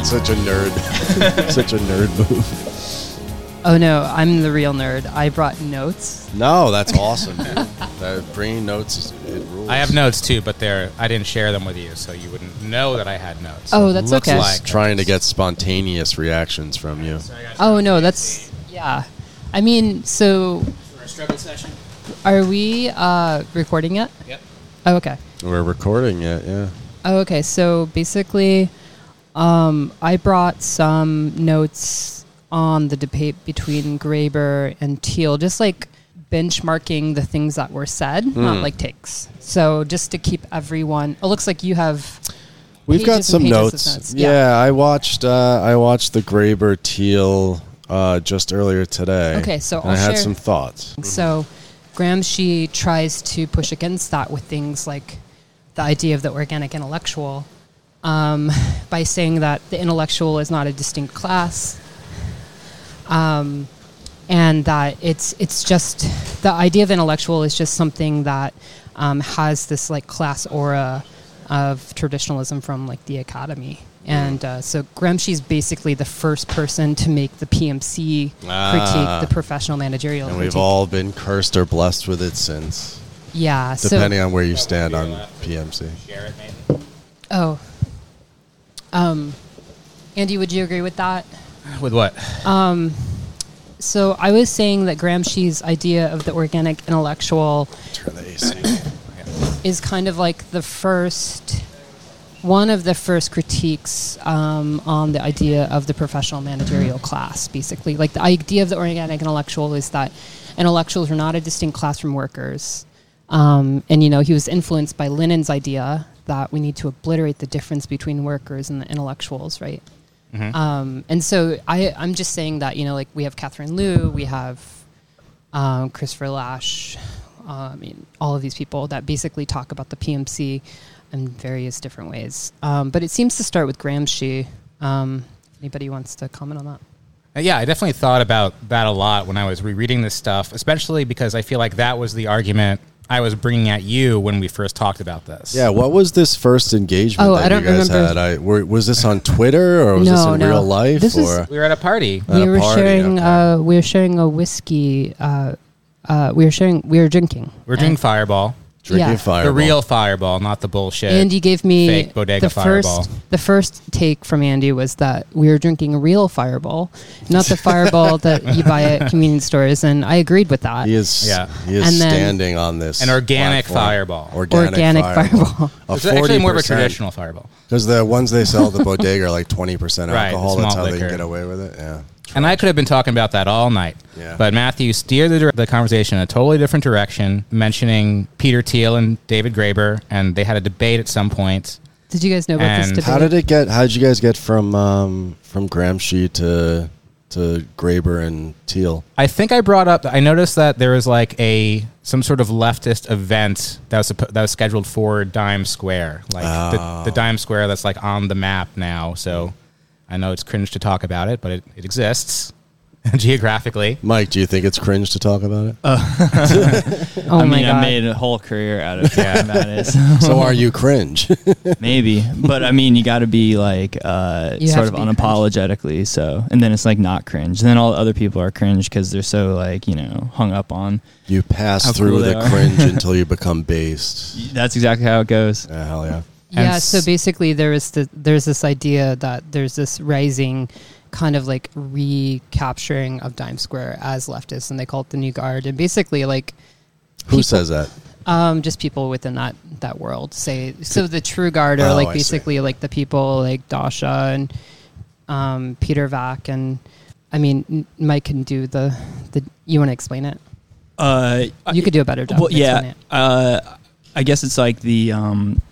That's such a nerd, such a nerd move. Oh no, I'm the real nerd. I brought notes. No, that's awesome. dude. that bringing notes, is, it rules. I have notes too, but they're I didn't share them with you, so you wouldn't know that I had notes. Oh, that's Looks okay. Like trying to get spontaneous reactions from you. Oh no, that's yeah. I mean, so For a struggle session. are we uh, recording yet? Yep. Oh, okay. We're recording it, yeah. Oh, okay. So basically, um, I brought some notes on the debate between Graeber and Thiel, just like benchmarking the things that were said, not Hmm. like takes. So just to keep everyone. It looks like you have. We've got some and pages of notes. notes. Yeah. Yeah. I watched. Uh, I watched the Graeber Thiel uh, just earlier today. Okay, so and I had some thoughts. So Gramsci tries to push against that with things like the idea of the organic intellectual um, by saying that the intellectual is not a distinct class. Um, and that it's it's just the idea of intellectual is just something that um, has this like class aura of traditionalism from like the academy. And uh, so Gramsci's basically the first person to make the PMC Ah. critique, the professional managerial And we've all been cursed or blessed with it since, yeah. So depending on where you stand on PMC. Share it, maybe. oh, um, Andy, would you agree with that? With what? So I was saying that Gramsci's idea of the organic intellectual the is kind of like the first one of the first critiques um, on the idea of the professional managerial class basically like the idea of the organic intellectual is that intellectuals are not a distinct class from workers um, and you know he was influenced by lenin's idea that we need to obliterate the difference between workers and the intellectuals right um, and so I, i'm just saying that you know like we have catherine liu we have um, Christopher Lasch, uh, I mean, all of these people that basically talk about the PMC in various different ways. Um, but it seems to start with Gramsci. Um, anybody wants to comment on that? Uh, Yeah, I definitely thought about that a lot when I was rereading this stuff, especially because I feel like that was the argument I was bringing at you when we first talked about this. Yeah, what was this first engagement Oh, that I don't you guys remember. had? I, were, was this on Twitter or was this No, in no. real life? This is- or We were at a party. At we a were party, sharing. okay. Uh, we were sharing a whiskey. Uh, uh, we were sharing. We were drinking. We were drinking Fireball. Drinking yeah. fireball? The real Fireball, not the bullshit. Andy gave me fake bodega the Fireball. first. The first take from Andy was that we were drinking a real Fireball, not the Fireball that you buy at convenience stores, and I agreed with that. He is. Yeah. He is And then- standing on this. An organic platform. fireball. Organic, Organic fireball. Fireball. It's actually more of a traditional Fireball. Because the ones they sell at the bodega are like 20% alcohol. the That's small how they can get away with it. Yeah. And I could have been talking about that all night. Yeah. But Matthew steered the, the conversation in a totally different direction, mentioning Peter Thiel and David Graeber, and they had a debate at some point. Did you guys know about this And debate? How did it get? How did you guys get from um, from Gramsci to to Graeber and Thiel? I think I brought up. I noticed that there was like a some sort of leftist event that was that was scheduled for Dime Square, like Oh. the, the Dime Square that's like on the map now. So I know it's cringe to talk about it, but it, it exists geographically. Mike, do you think it's cringe to talk about it? Oh I my mean, god! I made a whole career out of Yeah. about it. so are you cringe? Maybe, but I mean, you got to be like uh, sort of to be unapologetically. So, and then it's like not cringe. And then all the other people are cringe because they're so like you know hung up on. you pass through cool the cringe until you become based. That's exactly how it goes. Yeah, hell yeah. Yeah. So basically, there is the, there's this idea that there's this rising kind of like recapturing of Dime Square as leftists, and they call it the New Guard. And basically, like Who People- says that? um, just people within that that world say so. The True Guard are Oh, like basically like the people like Dasha and um, Peter Vack, and I mean Mike can do the the. You want to explain it? Uh, You could do a better job. well, yeah. Uh, I guess it's like the um,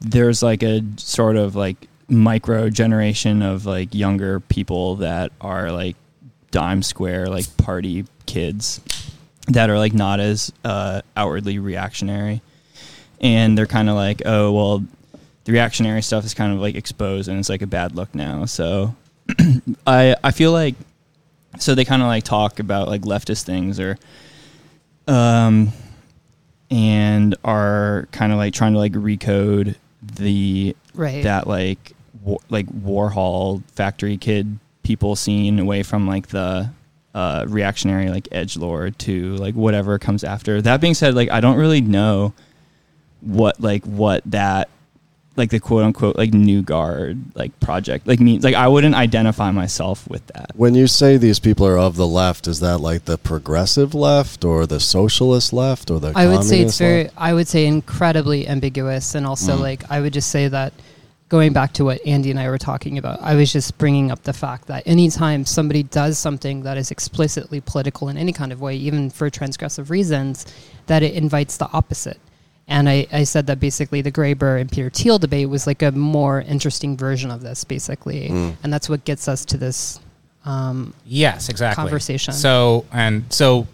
there's like a sort of like micro generation of like younger people that are like dime square like party kids that are like not as uh, outwardly reactionary. And they're kind of like oh well the reactionary stuff is kind of like exposed and it's like a bad look now. So i i feel like so they kind of like talk about like leftist things or um and are kind of like trying to like recode the Right. that like war, like Warhol factory kid people scene away from like the uh, reactionary like edge lord to like whatever comes after. That being said, like I don't really know what like what that like the quote unquote like new guard like project like means like I wouldn't identify myself with that. When you say these people are of the left, is that like the progressive left or the socialist left or the I would say it's communist very, left? I would say incredibly ambiguous. And also, Mm. like, I would just say that going back to what Andy and I were talking about, I was just bringing up the fact that anytime somebody does something that is explicitly political in any kind of way, even for transgressive reasons, that it invites the opposite. And I, I said that basically the Graeber and Peter Thiel debate was like a more interesting version of this, basically. Mm. And that's what gets us to this. Um, Yes, exactly. Conversation. So and so,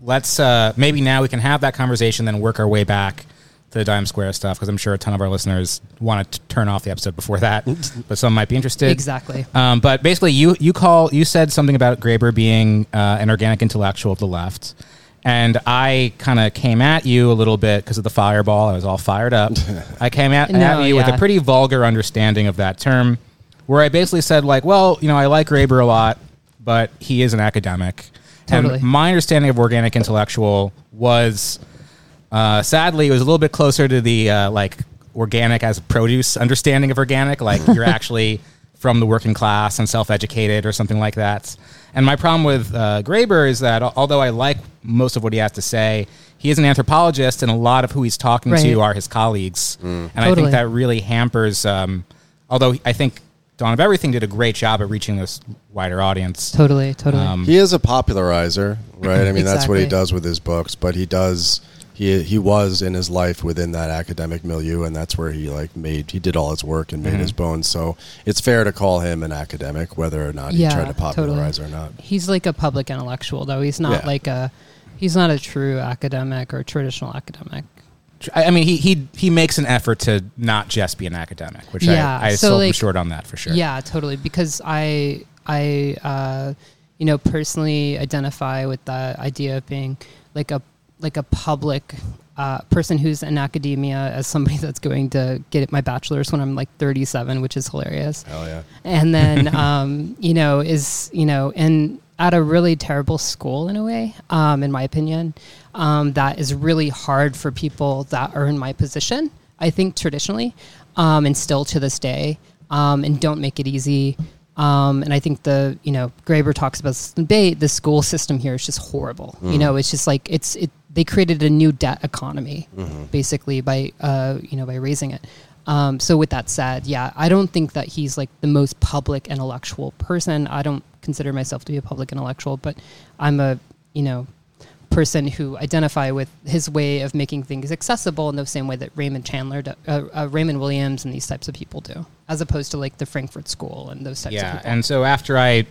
let's uh, maybe now we can have that conversation, then work our way back to the Dime Square stuff because I'm sure a ton of our listeners want to turn off the episode before that, but some might be interested. exactly. Um, but basically, you you call you said something about Graeber being uh, an organic intellectual of the left, and I kind of came at you a little bit because of the fireball. I was all fired up. I came at, No, at you with a pretty vulgar understanding of that term, where I basically said like, well, you know, I like Graeber a lot, but he is an academic. Totally. And my understanding of organic intellectual was, uh, sadly, it was a little bit closer to the uh, like organic as produce understanding of organic. Like you're actually from the working class and self-educated or something like that. And my problem with uh, Graeber is that although I like most of what he has to say, he is an anthropologist, and a lot of who he's talking Right. to are his colleagues. And I think that really hampers. Um, although I think Dawn of Everything did a great job at reaching this wider audience. Totally, totally. Um, He is a popularizer, right? I mean, that's what he does with his books, but he does he he was in his life within that academic milieu and that's where he like made he did all his work and made Mhm. his bones. So it's fair to call him an academic whether or not he Yeah, tried to popularize totally. or not. he's like a public intellectual though he's not Yeah. like a he's not a true academic or traditional academic I I mean, he he he makes an effort to not just be an academic, which Yeah, I, I so, still am like- short on that for sure. yeah totally because i i uh you know personally identify with the idea of being like a like a public uh, person who's in academia as somebody that's going to get my bachelor's when I'm like 37, which is hilarious. Hell yeah. and then um, you know is you know and at a really terrible school in a way um, in my opinion um, that is really hard for people that are in my position i think traditionally um, and still to this day um, and don't make it easy um, and I think the you know Graeber talks about this debate. The school system here is just horrible. You know, it's just like it's it. They created a new debt economy, basically by uh, you know by raising it. Um, so with that said, yeah, I don't think that he's like the most public intellectual person. I don't consider myself to be a public intellectual, but I'm a you know person who identify with his way of making things accessible in the same way that Raymond Chandler, do, uh, uh, Raymond Williams, and these types of people do, as opposed to like the Frankfurt School and those types of yeah. people. And so after I,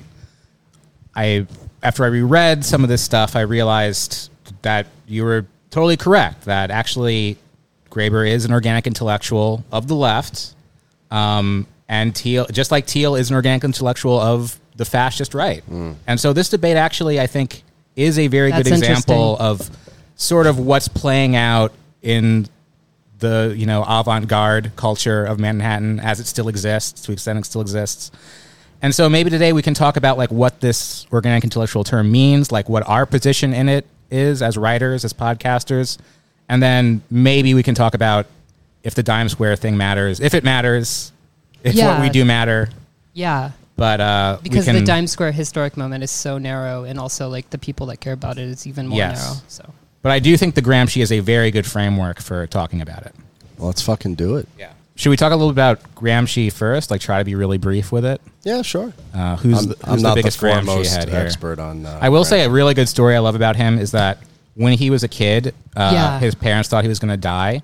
I after I reread some of this stuff, I realized that you were totally correct. That actually, Graeber is an organic intellectual of the left, um, and Thiel, just like Thiel, is an organic intellectual of the fascist right. And so this debate actually, I think, is a very good example of sort of what's playing out in the you know avant-garde culture of Manhattan as it still exists to the extent it still exists. And so maybe today we can talk about like what this organic intellectual term means, like what our position in it is as writers, as podcasters, and then maybe we can talk about if the dime square thing matters, if it matters, if what we do matter. yeah, But uh, because can, the Dime Square historic moment is so narrow, and also like the people that care about it is even more Yes. narrow. So But I do think the Gramsci is a very good framework for talking about it. Well, let's fucking do it. Yeah. Should we talk a little bit about Gramsci first? Like try to be really brief with it. Yeah, sure. Uh, who's I'm, the, I'm who's not the biggest the Gramsci head here? expert on. Uh, I will say a really good story I love about him is that when he was a kid, uh, Yeah. his parents thought he was going to die.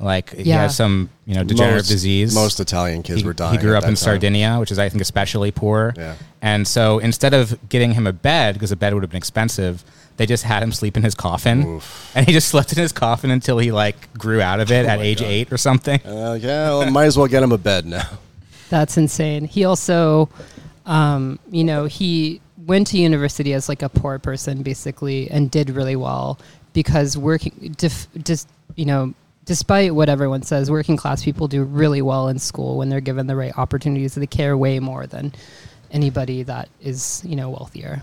Like he Yeah. has some you know degenerative most, disease. Most Italian kids he, were dying. he grew at up that in time. Sardinia, which is I think especially poor. Yeah. And so instead of getting him a bed because a bed would have been expensive, they just had him sleep in his coffin, Oof. and he just slept in his coffin until he like grew out of it Oh at age God. eight or something. Uh, yeah, well, might as well get him a bed now. That's insane. He also, um, you know, he went to university as like a poor person basically and did really well because working, def, just, you know, despite what everyone says, working class people do really well in school when they're given the right opportunities. They care way more than anybody that is, you know, wealthier.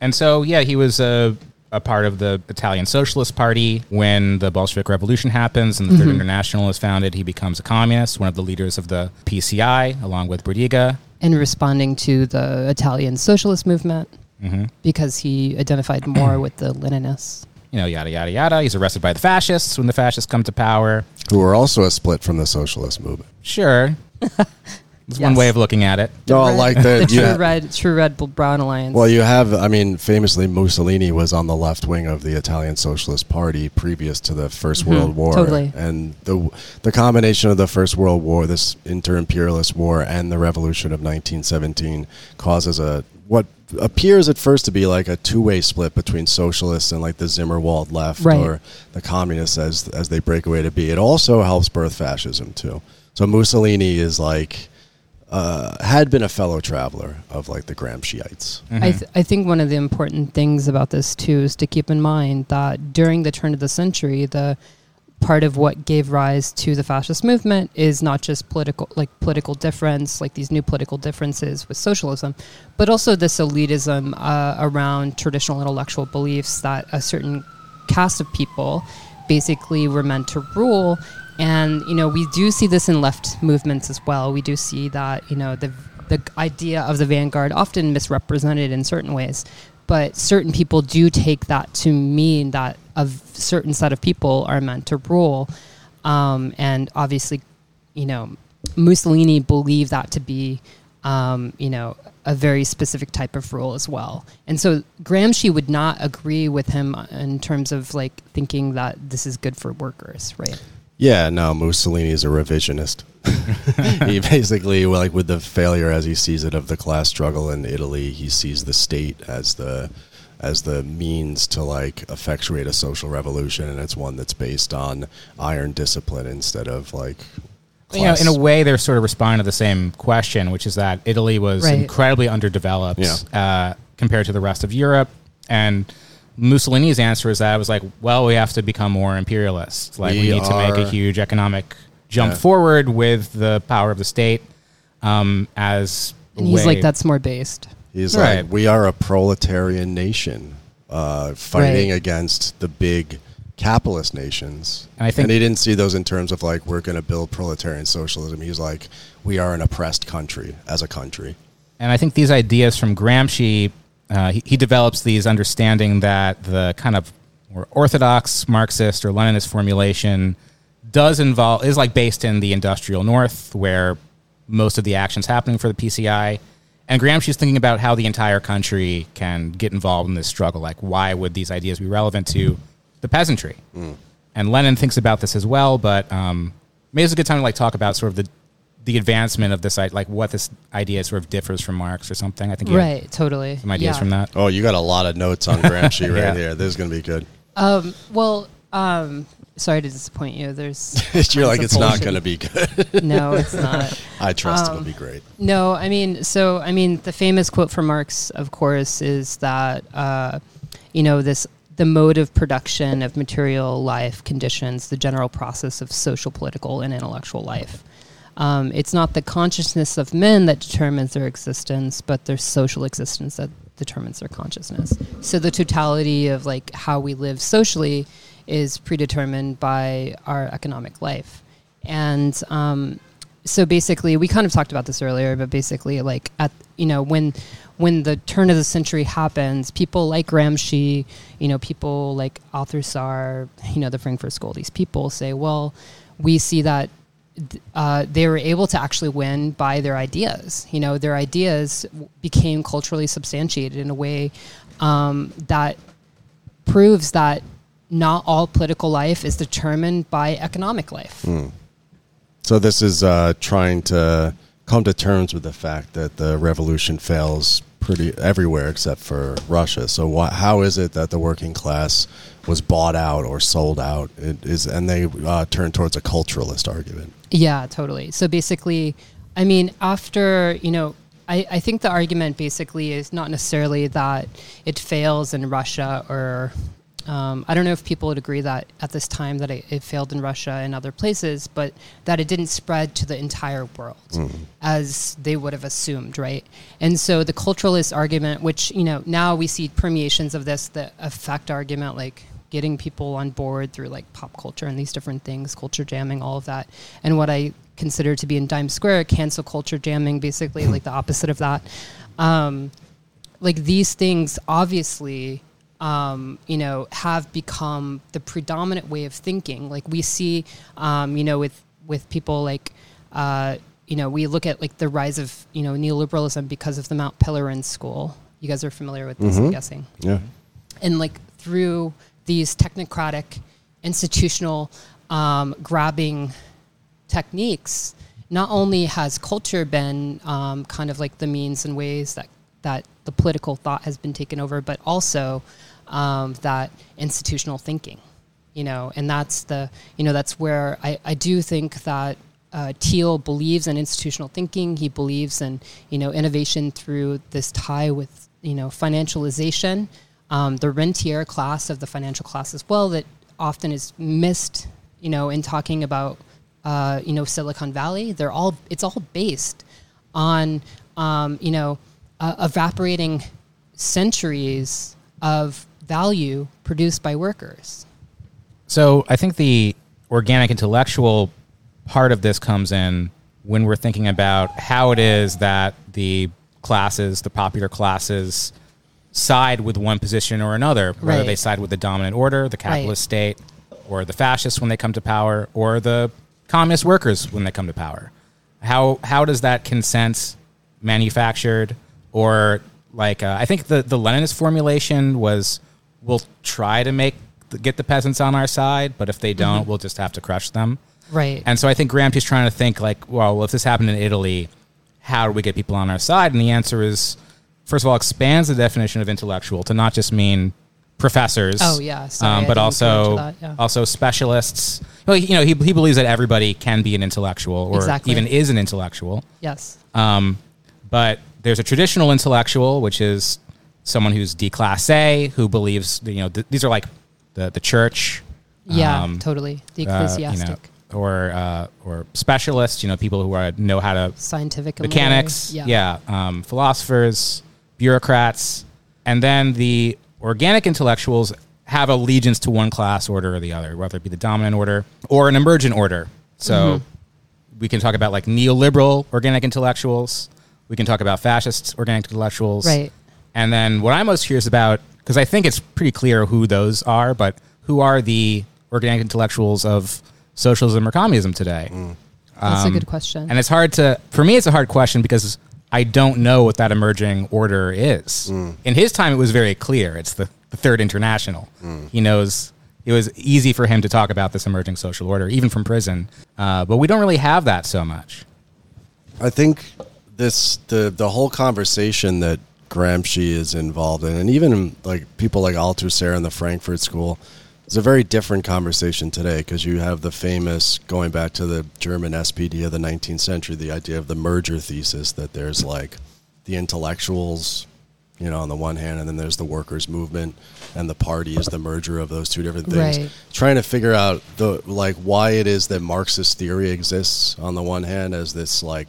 And so, yeah, he was a, a part of the Italian Socialist Party. When the Bolshevik Revolution happens and the Third mm-hmm. International is founded, he becomes a communist, one of the leaders of the PCI, along with Bordiga. And responding to the Italian socialist movement mm-hmm. because he identified more with the Leninists. You know, yada, yada, yada. He's arrested by the fascists when the fascists come to power. Who were also a split from the socialist movement. Sure. That's one Yes. way of looking at it. No, Red- like the, the true yeah. red, true red brown alliance. Well, you have, I mean, famously, Mussolini was on the left wing of the Italian Socialist Party previous to the 1st mm-hmm. World War. totally. And the the combination of the First World War, this inter-imperialist war, and the Revolution of 1917 causes a what appears at first to be like a two-way split between socialists and like the Zimmerwald left Right. or the communists as as they break away to be. It also helps birth fascism too. So Mussolini is like uh, had been a fellow traveler of like the Gramsciites. I, th- I think one of the important things about this too is to keep in mind that during the turn of the century, the part of what gave rise to the fascist movement is not just political, like political difference, like these new political differences with socialism, but also this elitism uh, around traditional intellectual beliefs that a certain caste of people basically were meant to rule. And you know, we do see this in left movements as well. We do see that you know the the idea of the vanguard often misrepresented in certain ways, but certain people do take that to mean that a certain set of people are meant to rule. Um, and obviously, you know, Mussolini believed that to be, um, you know, a very specific type of rule as well. And so Gramsci would not agree with him in terms of like thinking that this is good for workers, right? Yeah, no, Mussolini is a revisionist. he basically, like, with the failure as he sees it of the class struggle in Italy, he sees the state as the as the means to like effectuate a social revolution, and it's one that's based on iron discipline instead of like. You know, in a way, they're sort of responding to the same question, which is that Italy was Right. incredibly underdeveloped Yeah. uh, compared to the rest of Europe. And Mussolini's answer is that it was like, well, we have to become more imperialist. Like, we, We need to make a huge economic jump Yeah. forward with the power of the state um, as And he's way- like, that's more based. He's Right. like, we are a proletarian nation uh, fighting Right. against the big capitalist nations. And I think- he didn't see those in terms of like, we're going to build proletarian socialism. He's like, we are an oppressed country as a country. And I think these ideas from Gramsci, uh, he, he develops these understanding that the kind of more orthodox Marxist or Leninist formulation does involve is like based in the industrial North, where most of the actions happening for the PCI. And Gramsci's thinking about how the entire country can get involved in this struggle. Like, why would these ideas be relevant to the peasantry? And Lenin thinks about this as well. But um, maybe it's a good time to like talk about sort of the the advancement of this, like what this idea sort of differs from Marx or something. I think you Right, totally. some ideas Yeah. from that. Oh, you got a lot of notes on Gramsci right Yeah. here. This is going to be good. Um, well, um, sorry to disappoint you. There's You're like, tons of it's not going to be good. no, it's not. I trust Um, it'll be great. No, I mean, so I mean, the famous quote from Marx, of course, is that uh, you know this the mode of production of material life conditions the general process of social, political, and intellectual life. Um, it's not the consciousness of men that determines their existence, but their social existence that determines their consciousness. So the totality of like how we live socially is predetermined by our economic life, and um, so basically, we kind of talked about this earlier, but basically, like at you know when when the turn of the century happens, people like Gramsci, you know, people like Althusser, you know, the Frankfurt School, these people say, well, we see that uh, they were able to actually win by their ideas. You know, their ideas became culturally substantiated in a way um, that proves that not all political life is determined by economic life. So this is uh, trying to come to terms with the fact that the revolution fails pretty everywhere except for Russia. So wh- how is it that the working class was bought out or sold out? It is, and they uh, turn towards a culturalist argument. Yeah, totally. So basically, I mean, after, you know, I, I think the argument basically is not necessarily that it fails in Russia or um, I don't know if people would agree that at this time that it, it failed in Russia and other places, but that it didn't spread to the entire world as they would have assumed, right? And so the culturalist argument, which you know now we see permeations of this, the effect argument, like getting people on board through like pop culture and these different things, culture jamming, all of that, and what I consider to be in Dime Square, cancel culture jamming, basically like the opposite of that. Um, like these things obviously um, you know have become the predominant way of thinking. Like we see um, you know with with people like uh, you know we look at like the rise of you know neoliberalism because of the Mont Pelerin school. You guys are familiar with this i'm guessing. Yeah. and like through these technocratic institutional um, grabbing techniques not only has culture been um, kind of like the means and ways that that the political thought has been taken over but also um, that institutional thinking you know and that's the you know that's where i, I do think that uh, Thiel believes in institutional thinking. He believes in you know innovation through this tie with you know financialization, um, the rentier class of the financial class as well that often is missed you know in talking about uh, you know Silicon Valley. They're all it's all based on um, you know uh, evaporating centuries of value produced by workers. So I think the organic intellectual part of this comes in when we're thinking about how it is that the classes, the popular classes, side with one position or another, whether Right. they side with the dominant order, the capitalist state, or the fascists when they come to power, or the communist workers when they come to power. How how does that consent manufactured, or like uh, I think the the Leninist formulation was we'll try to make get the peasants on our side, but if they don't, we'll just have to crush them. Right. And so I think Gramsci's trying to think like, well, if this happened in Italy, how do we get people on our side? And the answer is, first of all, expands the definition of intellectual to not just mean professors. Oh, yeah. Sorry, um, but also that, yeah. also specialists. Well, you know, he he believes that everybody can be an intellectual or Exactly. even is an intellectual. yes. Um, but there's a traditional intellectual, which is someone who's déclassé, who believes you know th- these are like the the church. Yeah, um, totally. The uh, you know, ecclesiastic, or uh, or specialists, you know, people who are, know how to scientific, mechanics, literary. yeah, um, philosophers, bureaucrats, and then the organic intellectuals have allegiance to one class order or the other, whether it be the dominant order or an emergent order. So Mm-hmm. we can talk about like neoliberal organic intellectuals. We can talk about fascist organic intellectuals. Right. And then what I'm most curious about, because I think it's pretty clear who those are, but who are the organic intellectuals of socialism or communism today? That's a Um, good question. And it's hard to, for me, it's a hard question because I don't know what that emerging order is. In his time, it was very clear. It's the, the Third International. He knows it was easy for him to talk about this emerging social order, even from prison. Uh, but we don't really have that so much. I think this the the whole conversation that Gramsci is involved in, and even like people like Althusser and the Frankfurt School, is a very different conversation today because you have the famous going back to the German SPD of the 19th century, the idea of the merger thesis that there's like the intellectuals, you know, on the one hand, and then there's the workers' movement, and the party is the merger of those two different things. Right. Trying to figure out the like why it is that Marxist theory exists on the one hand as this like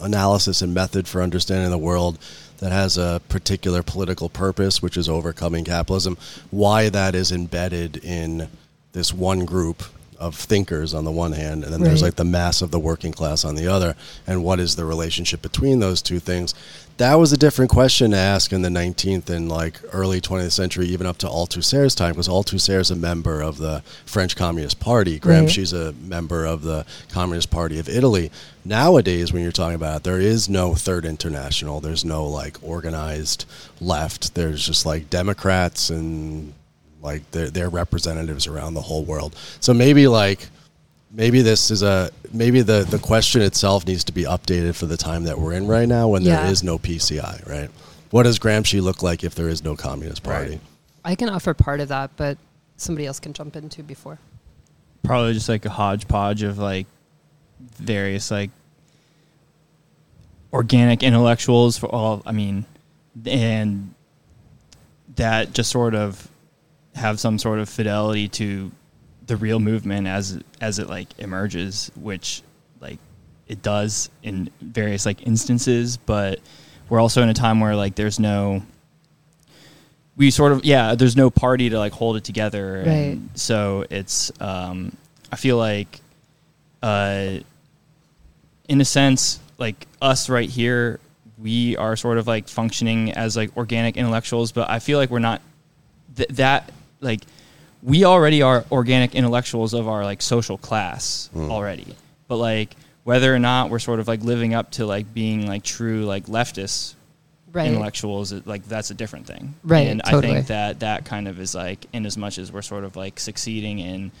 analysis and method for understanding the world that has a particular political purpose, which is overcoming capitalism, why that is embedded in this one group of thinkers on the one hand, and then there's like the mass of the working class on the other, and what is the relationship between those two things? That was a different question to ask in the 19th and like early 20th century, even up to Althusser's time, because Althusser is a member of the French Communist Party. Gramsci's a member of the Communist Party of Italy. Nowadays, when you're talking about it, there is no third international. There's no like organized left. There's just like Democrats and like their their representatives around the whole world. So maybe like maybe this is a maybe the the question itself needs to be updated for the time that we're in right now when Yeah. there is no PCI, right? What does Gramsci look like if there is no Communist Party? Right. I can offer part of that, but somebody else can jump into before. Probably just like a hodgepodge of like various like organic intellectuals for all. I mean, and that just sort of have some sort of fidelity to the real movement as as it like emerges, which like it does in various like instances, but we're also in a time where like there's no we sort of yeah there's no party to like hold it together. And so it's um i feel like uh in a sense like us right here we are sort of like functioning as like organic intellectuals but i feel like we're not th- that like we already are organic intellectuals of our like social class hmm. already. But like whether or not we're sort of like living up to like being like true like leftists Right. intellectuals it- like that's a different thing. Right, and i think that that kind of is like in as much as we're sort of like succeeding in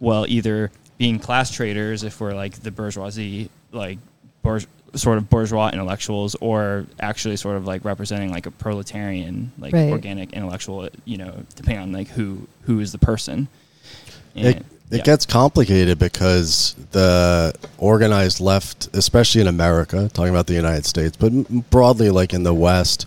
well either being class traitors if we're like the bourgeoisie like bourge- sort of bourgeois intellectuals or actually sort of like representing like a proletarian like Right. organic intellectual you know depending on like who who is the person It, And- it yeah. gets complicated because the organized left, especially in America, talking about the United States, but broadly like in the West,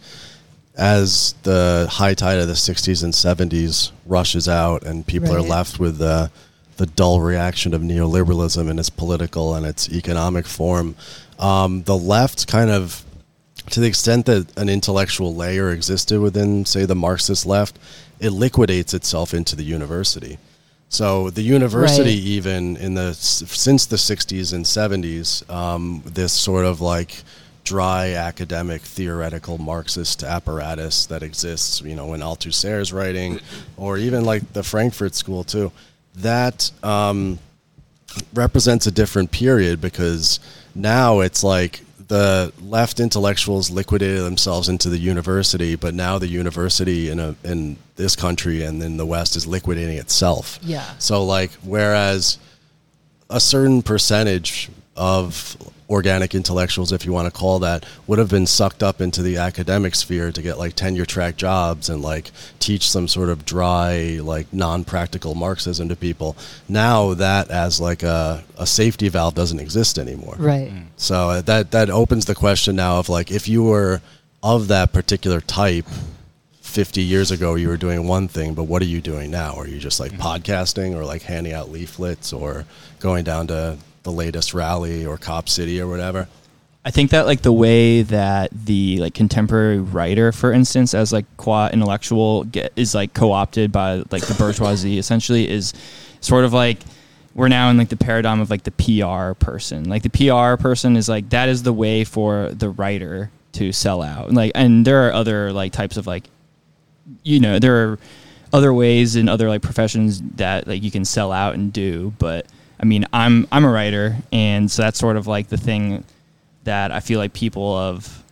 as the high tide of the 60s and 70s rushes out and people are left with the, the dull reaction of neoliberalism in its political and its economic form, um, the left kind of to the extent that an intellectual layer existed within, say, the Marxist left, it liquidates itself into the university. So the university, Right. even in the since the '60s and '70s, um, this sort of like dry academic theoretical Marxist apparatus that exists, you know, in Althusser's writing, or even like the Frankfurt School too, that um, represents a different period because now it's like the left intellectuals liquidated themselves into the university, but now the university in a in this country and in the West is liquidating itself. Yeah. So like whereas a certain percentage of organic intellectuals, if you want to call that, would have been sucked up into the academic sphere to get like tenure track jobs and like teach some sort of dry, like non practical Marxism to people. Now that as like a, a safety valve doesn't exist anymore. Right. So uh, that that opens the question now of like if you were of that particular type 50 years ago you were doing one thing but what are you doing now are you just like podcasting or like handing out leaflets or going down to the latest rally or cop city or whatever I think that like the way that the like contemporary writer, for instance, as like qua intellectual get, is like co-opted by like the bourgeoisie, essentially is sort of like we're now in like the paradigm of like the PR person. Like the PR person is like that is the way for the writer to sell out. Like and there are other like types of like you know there are other ways in other like professions that like you can sell out and do but i mean i'm i'm a writer and so that's sort of like the thing that i feel like people of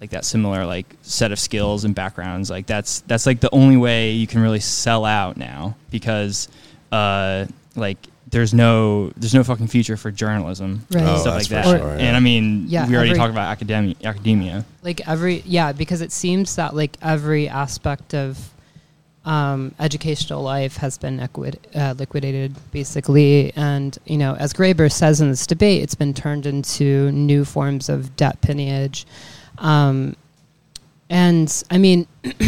like that similar like set of skills and backgrounds like that's that's like the only way you can really sell out now because uh like there's no there's no fucking future for journalism Right. and Oh, stuff like that. sure, and i mean Yeah, we already every- talked about academia academia. Like every yeah because it seems that like every aspect of um, educational life has been equid- uh, liquidated basically. And you know as graeber says in this debate it's been turned into new forms of debt peonage um, and i mean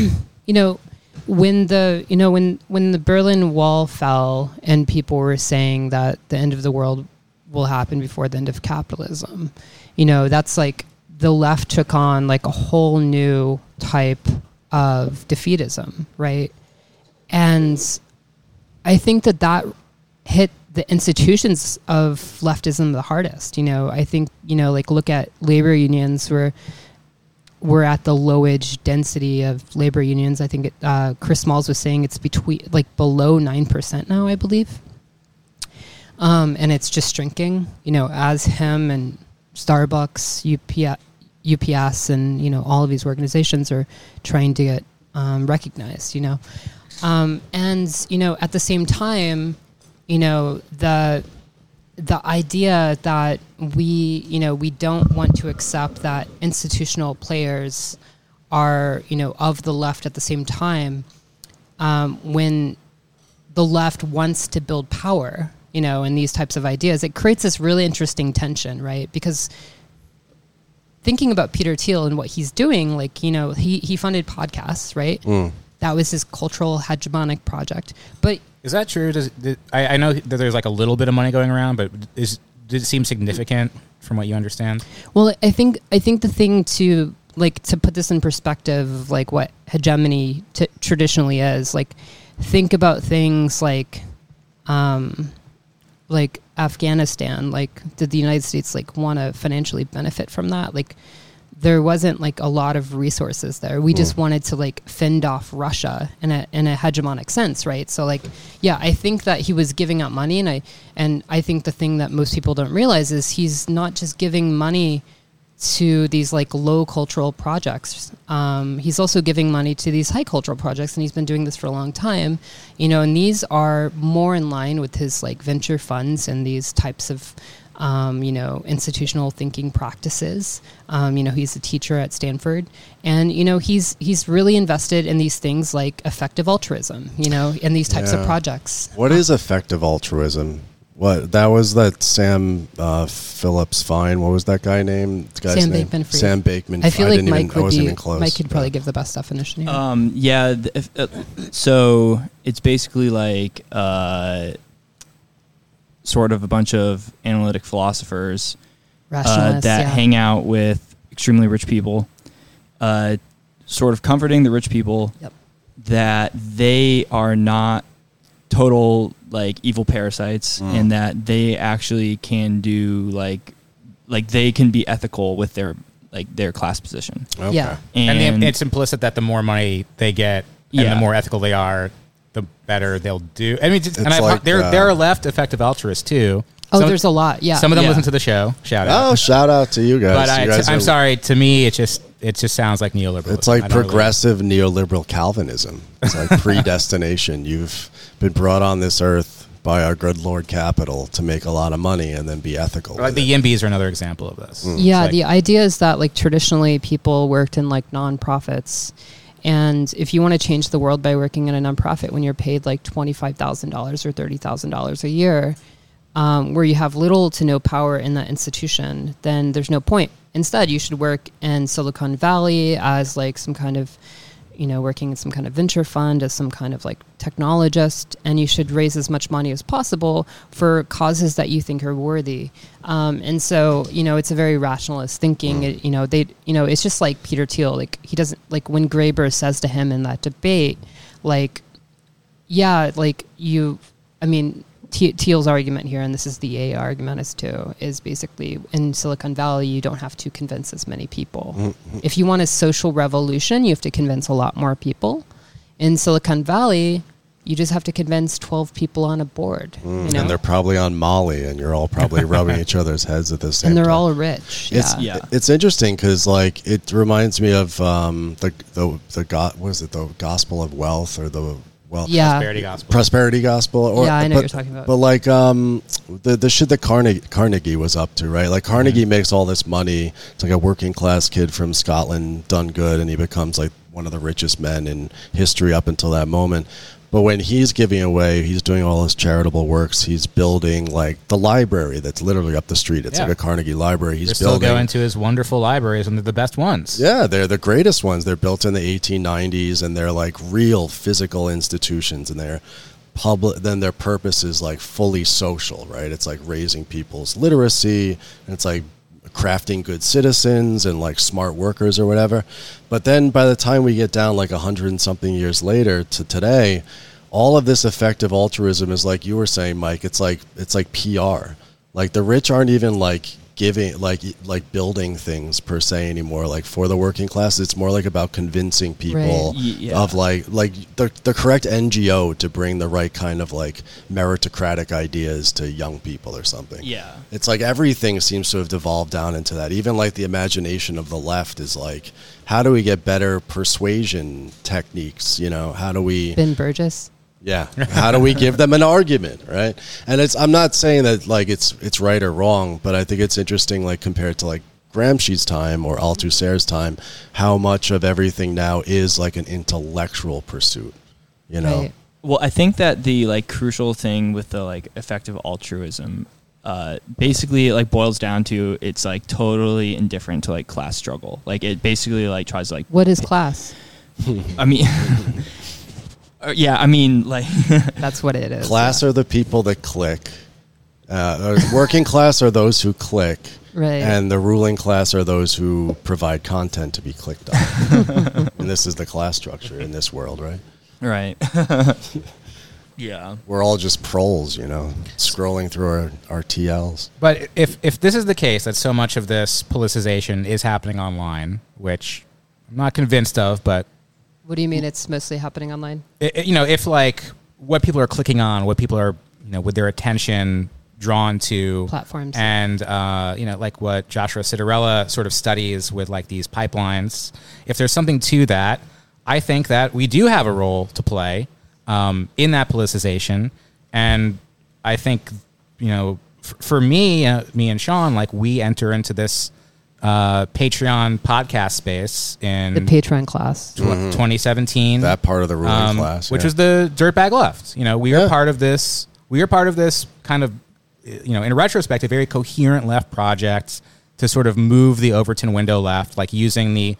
you know when the you know when when the berlin wall fell and people were saying that the end of the world will happen before the end of capitalism you know that's like the left took on like a whole new type of defeatism right and i think that that hit the institutions of leftism the hardest you know i think you know like look at labor unions where we're at the low edge density of labor unions. I think it, uh, Chris Smalls was saying it's between like below nine percent now, I believe, um, and it's just shrinking. You know, as him and Starbucks, UPS, UPS, and you know all of these organizations are trying to get um, recognized. You know, um, and you know at the same time, you know the the idea that we you know we don't want to accept that institutional players are you know of the left at the same time um, when the left wants to build power you know in these types of ideas it creates this really interesting tension right? Because thinking about peter thiel and what he's doing like you know he, he funded podcasts right that was his cultural hegemonic project. But Is that true? Does did, I, I know that there's like a little bit of money going around, but is did it seem significant from what you understand? Well, I think I think the thing to like to put this in perspective, of like what hegemony t- traditionally is, like think about things like, um, like Afghanistan. Like, did the United States like want to financially benefit from that? Like, there wasn't like a lot of resources there. We just wanted to like fend off Russia in a in a hegemonic sense, right? So like, yeah, I think that he was giving out money, and I and I think the thing that most people don't realize is he's not just giving money to these like low cultural projects. Um, he's also giving money to these high cultural projects, and he's been doing this for a long time. You know, and these are more in line with his like venture funds and these types of um, you know, institutional thinking practices. Um, you know, he's a teacher at Stanford, and you know, he's he's really invested in these things like effective altruism. You know, in these types of Yeah. projects. What is effective altruism? What that was that Sam uh, Phillips Fine. What was that guy name? Guy's Sam name? Bankman-Fried. Sam Bakeman. I feel like didn't Mike even, I would wasn't be close. Mike could probably give the best definition here. Um, yeah. th- if, uh, so it's basically like uh, sort of a bunch of analytic philosophers uh, that yeah. hang out with extremely rich people, uh, sort of comforting the rich people Yep. that they are not total like evil parasites Mm. and that they actually can do like like they can be ethical with their like their class position Okay. Yeah. And, and, the, it's implicit that the more money they get and Yeah. the more ethical they are, the better they'll do. I mean, just, and It's I, like, there uh, there are left effective altruists too. Oh, Some- there's a lot. Yeah. Some of them Yeah. listen to the show. Shout out. Oh, shout out to you guys. but I, You guys am are- sorry. To me, it just it just sounds like neoliberalism. It's like I don't really- progressive neoliberal Calvinism. It's like predestination. You've been brought on this earth by our good Lord Capital to make a lot of money and then be ethical. like the it. Yimbys are another example of this. yeah, like- the idea is that like traditionally people worked in like nonprofits. And if you want to change the world by working in a nonprofit when you're paid like $25,000 or $30,000 a year, um, where you have little to no power in that institution, then there's no point. Instead, you should work in Silicon Valley as like some kind of, you know, working in some kind of venture fund as some kind of like technologist, and you should raise as much money as possible for causes that you think are worthy. Um, and so, you know, it's a very rationalist thinking. It, you know, they, you know, it's just like Peter Thiel. Like he doesn't like when Graeber says to him in that debate, like yeah, like you, I mean, T- Thiel's argument here, and this is the A argument as too, is basically in Silicon Valley, you don't have to convince as many people. Mm-hmm. If you want a social revolution, you have to convince a lot more people. In Silicon Valley, you just have to convince 12 people on a board. you know? Mm, And they're probably on Molly, and you're all probably rubbing each other's heads at the same And they're time. all rich. It's yeah. Yeah. it's interesting because like it reminds me of um, the the the go- what is it the Gospel of Wealth or the wealth Yeah. prosperity gospel. prosperity gospel or Yeah, I know but, what you're talking about. but like um the the shit that Carnegie Carnegie was up to right like Carnegie Mm-hmm. makes all this money it's like a working class kid from Scotland done good and he becomes like one of the richest men in history up until that moment but when he's giving away he's doing all his charitable works he's building like the library that's literally up the street it's Yeah. like a Carnegie library he's They're still going to his wonderful libraries, and they're the best ones. yeah, they're the greatest ones. They're built in the 1890s, and they're like real physical institutions, and they're public. Then their purpose is like fully social, right? It's like raising people's literacy, and it's like crafting good citizens and like smart workers or whatever. But then by the time we get down like a hundred and something years later to today, all of this effective altruism is like you were saying, Mike. It's like it's like PR. Like the rich aren't even like giving like like building things per se anymore like for the working class it's more like about convincing people Right. Yeah. of like like the, the correct ngo to bring the right kind of like meritocratic ideas to young people or something Yeah. it's like everything seems to have devolved down into that even like the imagination of the left is like how do we get better persuasion techniques you know how do we Ben Burgis. Yeah. How do we give them an argument, right? And it's I'm not saying that like it's it's right or wrong, but I think it's interesting like compared to like Gramsci's time or Althusser's time, how much of everything now is like an intellectual pursuit, you know? Right. Well, I think that the like crucial thing with the like effective altruism, uh, basically it, like boils down to it's like totally indifferent to like class struggle. Like it basically like tries to like What is class? I mean, Uh, yeah, I mean, like, That's what it is. Class yeah. are the people that click. Uh, working class are those who click. Right. And the ruling class are those who provide content to be clicked on. and this is the class structure in this world, right? right. yeah. We're all just proles, you know, scrolling through our, our TLs. But if if this is the case that so much of this politicization is happening online, which I'm not convinced of, but What do you mean? It's mostly happening online. i i- you know, if like what people are clicking on, what people are you know with their attention drawn to Platforms. and uh, you know, like what Joshua Citarella sort of studies with like these pipelines. If there's something to that, I think that we do have a role to play um, in that politicization, and I think you know, f- for me, uh, me and Sean, like we enter into this uh, Patreon podcast space in The Patreon class. tw- 2017 That part of the ruling um, class. which yeah. was the dirtbag left. You know, we Yeah. are part of this. We are part of this kind of, you know, in retrospect, a very coherent left project to sort of move the Overton window left, like using the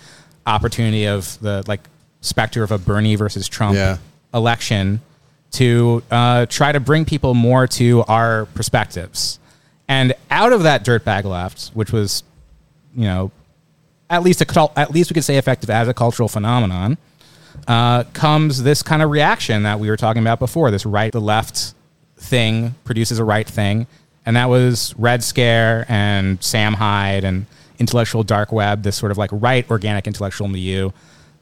opportunity of the like specter of a Bernie versus Trump Yeah. election to uh, try to bring people more to our perspectives. And out of that dirtbag left, which was, you know, at least a at least we could say effective as a cultural phenomenon, uh, comes this kind of reaction that we were talking about before. This right the left thing produces a right thing, and that was Red Scare and Sam Hyde and intellectual dark web. This sort of like right organic intellectual milieu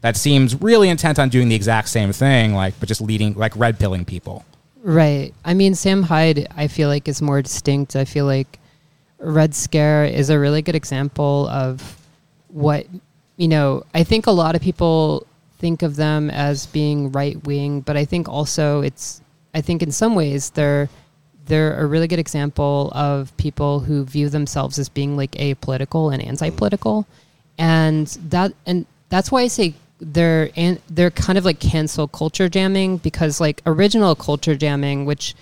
that seems really intent on doing the exact same thing, like but just leading like red pilling people. Right. I mean, Sam Hyde, I feel like is more distinct. I feel like Red Scare is a really good example of what you know. I think a lot of people think of them as being right wing, but I think also it's. I think in some ways they're they're a really good example of people who view themselves as being like apolitical and anti-political, and that and that's why I say they're and they're kind of like cancel culture jamming because like original culture jamming, which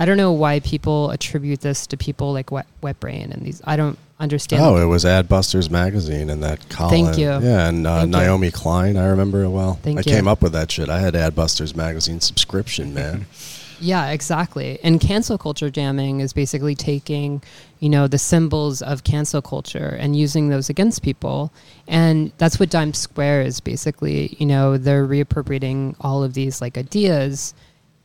I don't know why people attribute this to people like Wet, Wet Brain and these. I don't understand. Oh, it was Adbusters magazine and that Colin. Thank you. Yeah, and uh, Thank you. Naomi Klein. I remember it well. Thank I you. came up with that shit. I had Adbusters magazine subscription, man. Yeah, exactly. And cancel culture jamming is basically taking, you know, the symbols of cancel culture and using those against people. And that's what Dime Square is basically, you know, they're reappropriating all of these like ideas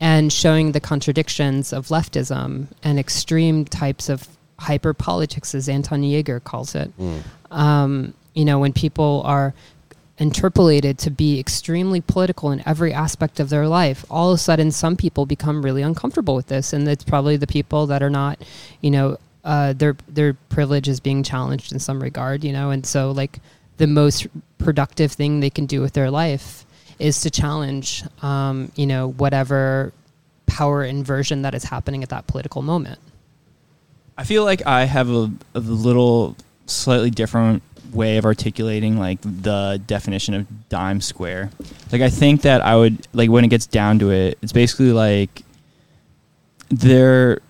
and showing the contradictions of leftism and extreme types of hyper politics, as Anton Jäger calls it. Um, you know, when people are interpolated to be extremely political in every aspect of their life all of a sudden some people become really uncomfortable with this and it's probably the people that are not you know uh, their their privilege is being challenged in some regard you know and so like the most productive thing they can do with their life is to challenge um, you know whatever power inversion that is happening at that political moment I feel like I have a, a little slightly different way of articulating like the definition of dime square. Like I think that I would like when it gets down to it, it's basically like there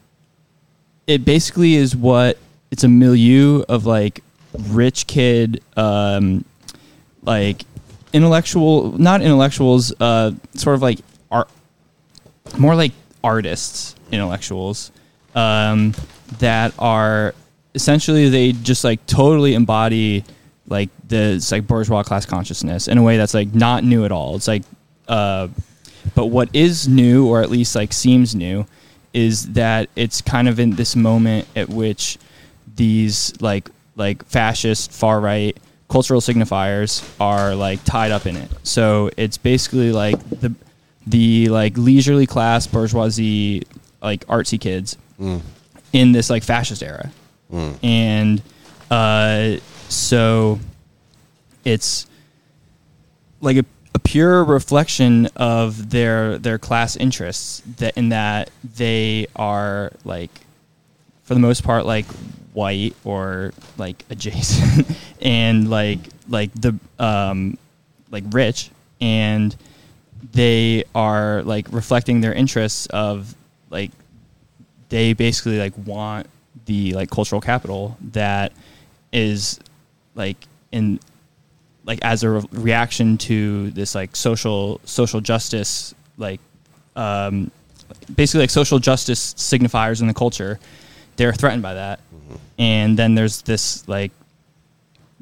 it basically is what it's a milieu of like rich kid um like intellectual not intellectuals uh sort of like art more like artists intellectuals um that are essentially they just like totally embody like the like bourgeois class consciousness in a way that's like not new at all. It's like uh but what is new or at least like seems new is that it's kind of in this moment at which these like like fascist far right cultural signifiers are like tied up in it. So it's basically like the the like leisurely class bourgeoisie like artsy kids in this like fascist era. And uh, so it's like a, a pure reflection of their their class interests that in that they are like for the most part like white or like adjacent and like like the um like rich and they are like reflecting their interests of like they basically like want the like cultural capital that is like in like as a re- reaction to this like social social justice like um, basically like social justice signifiers in the culture. They're threatened by that, and then there's this like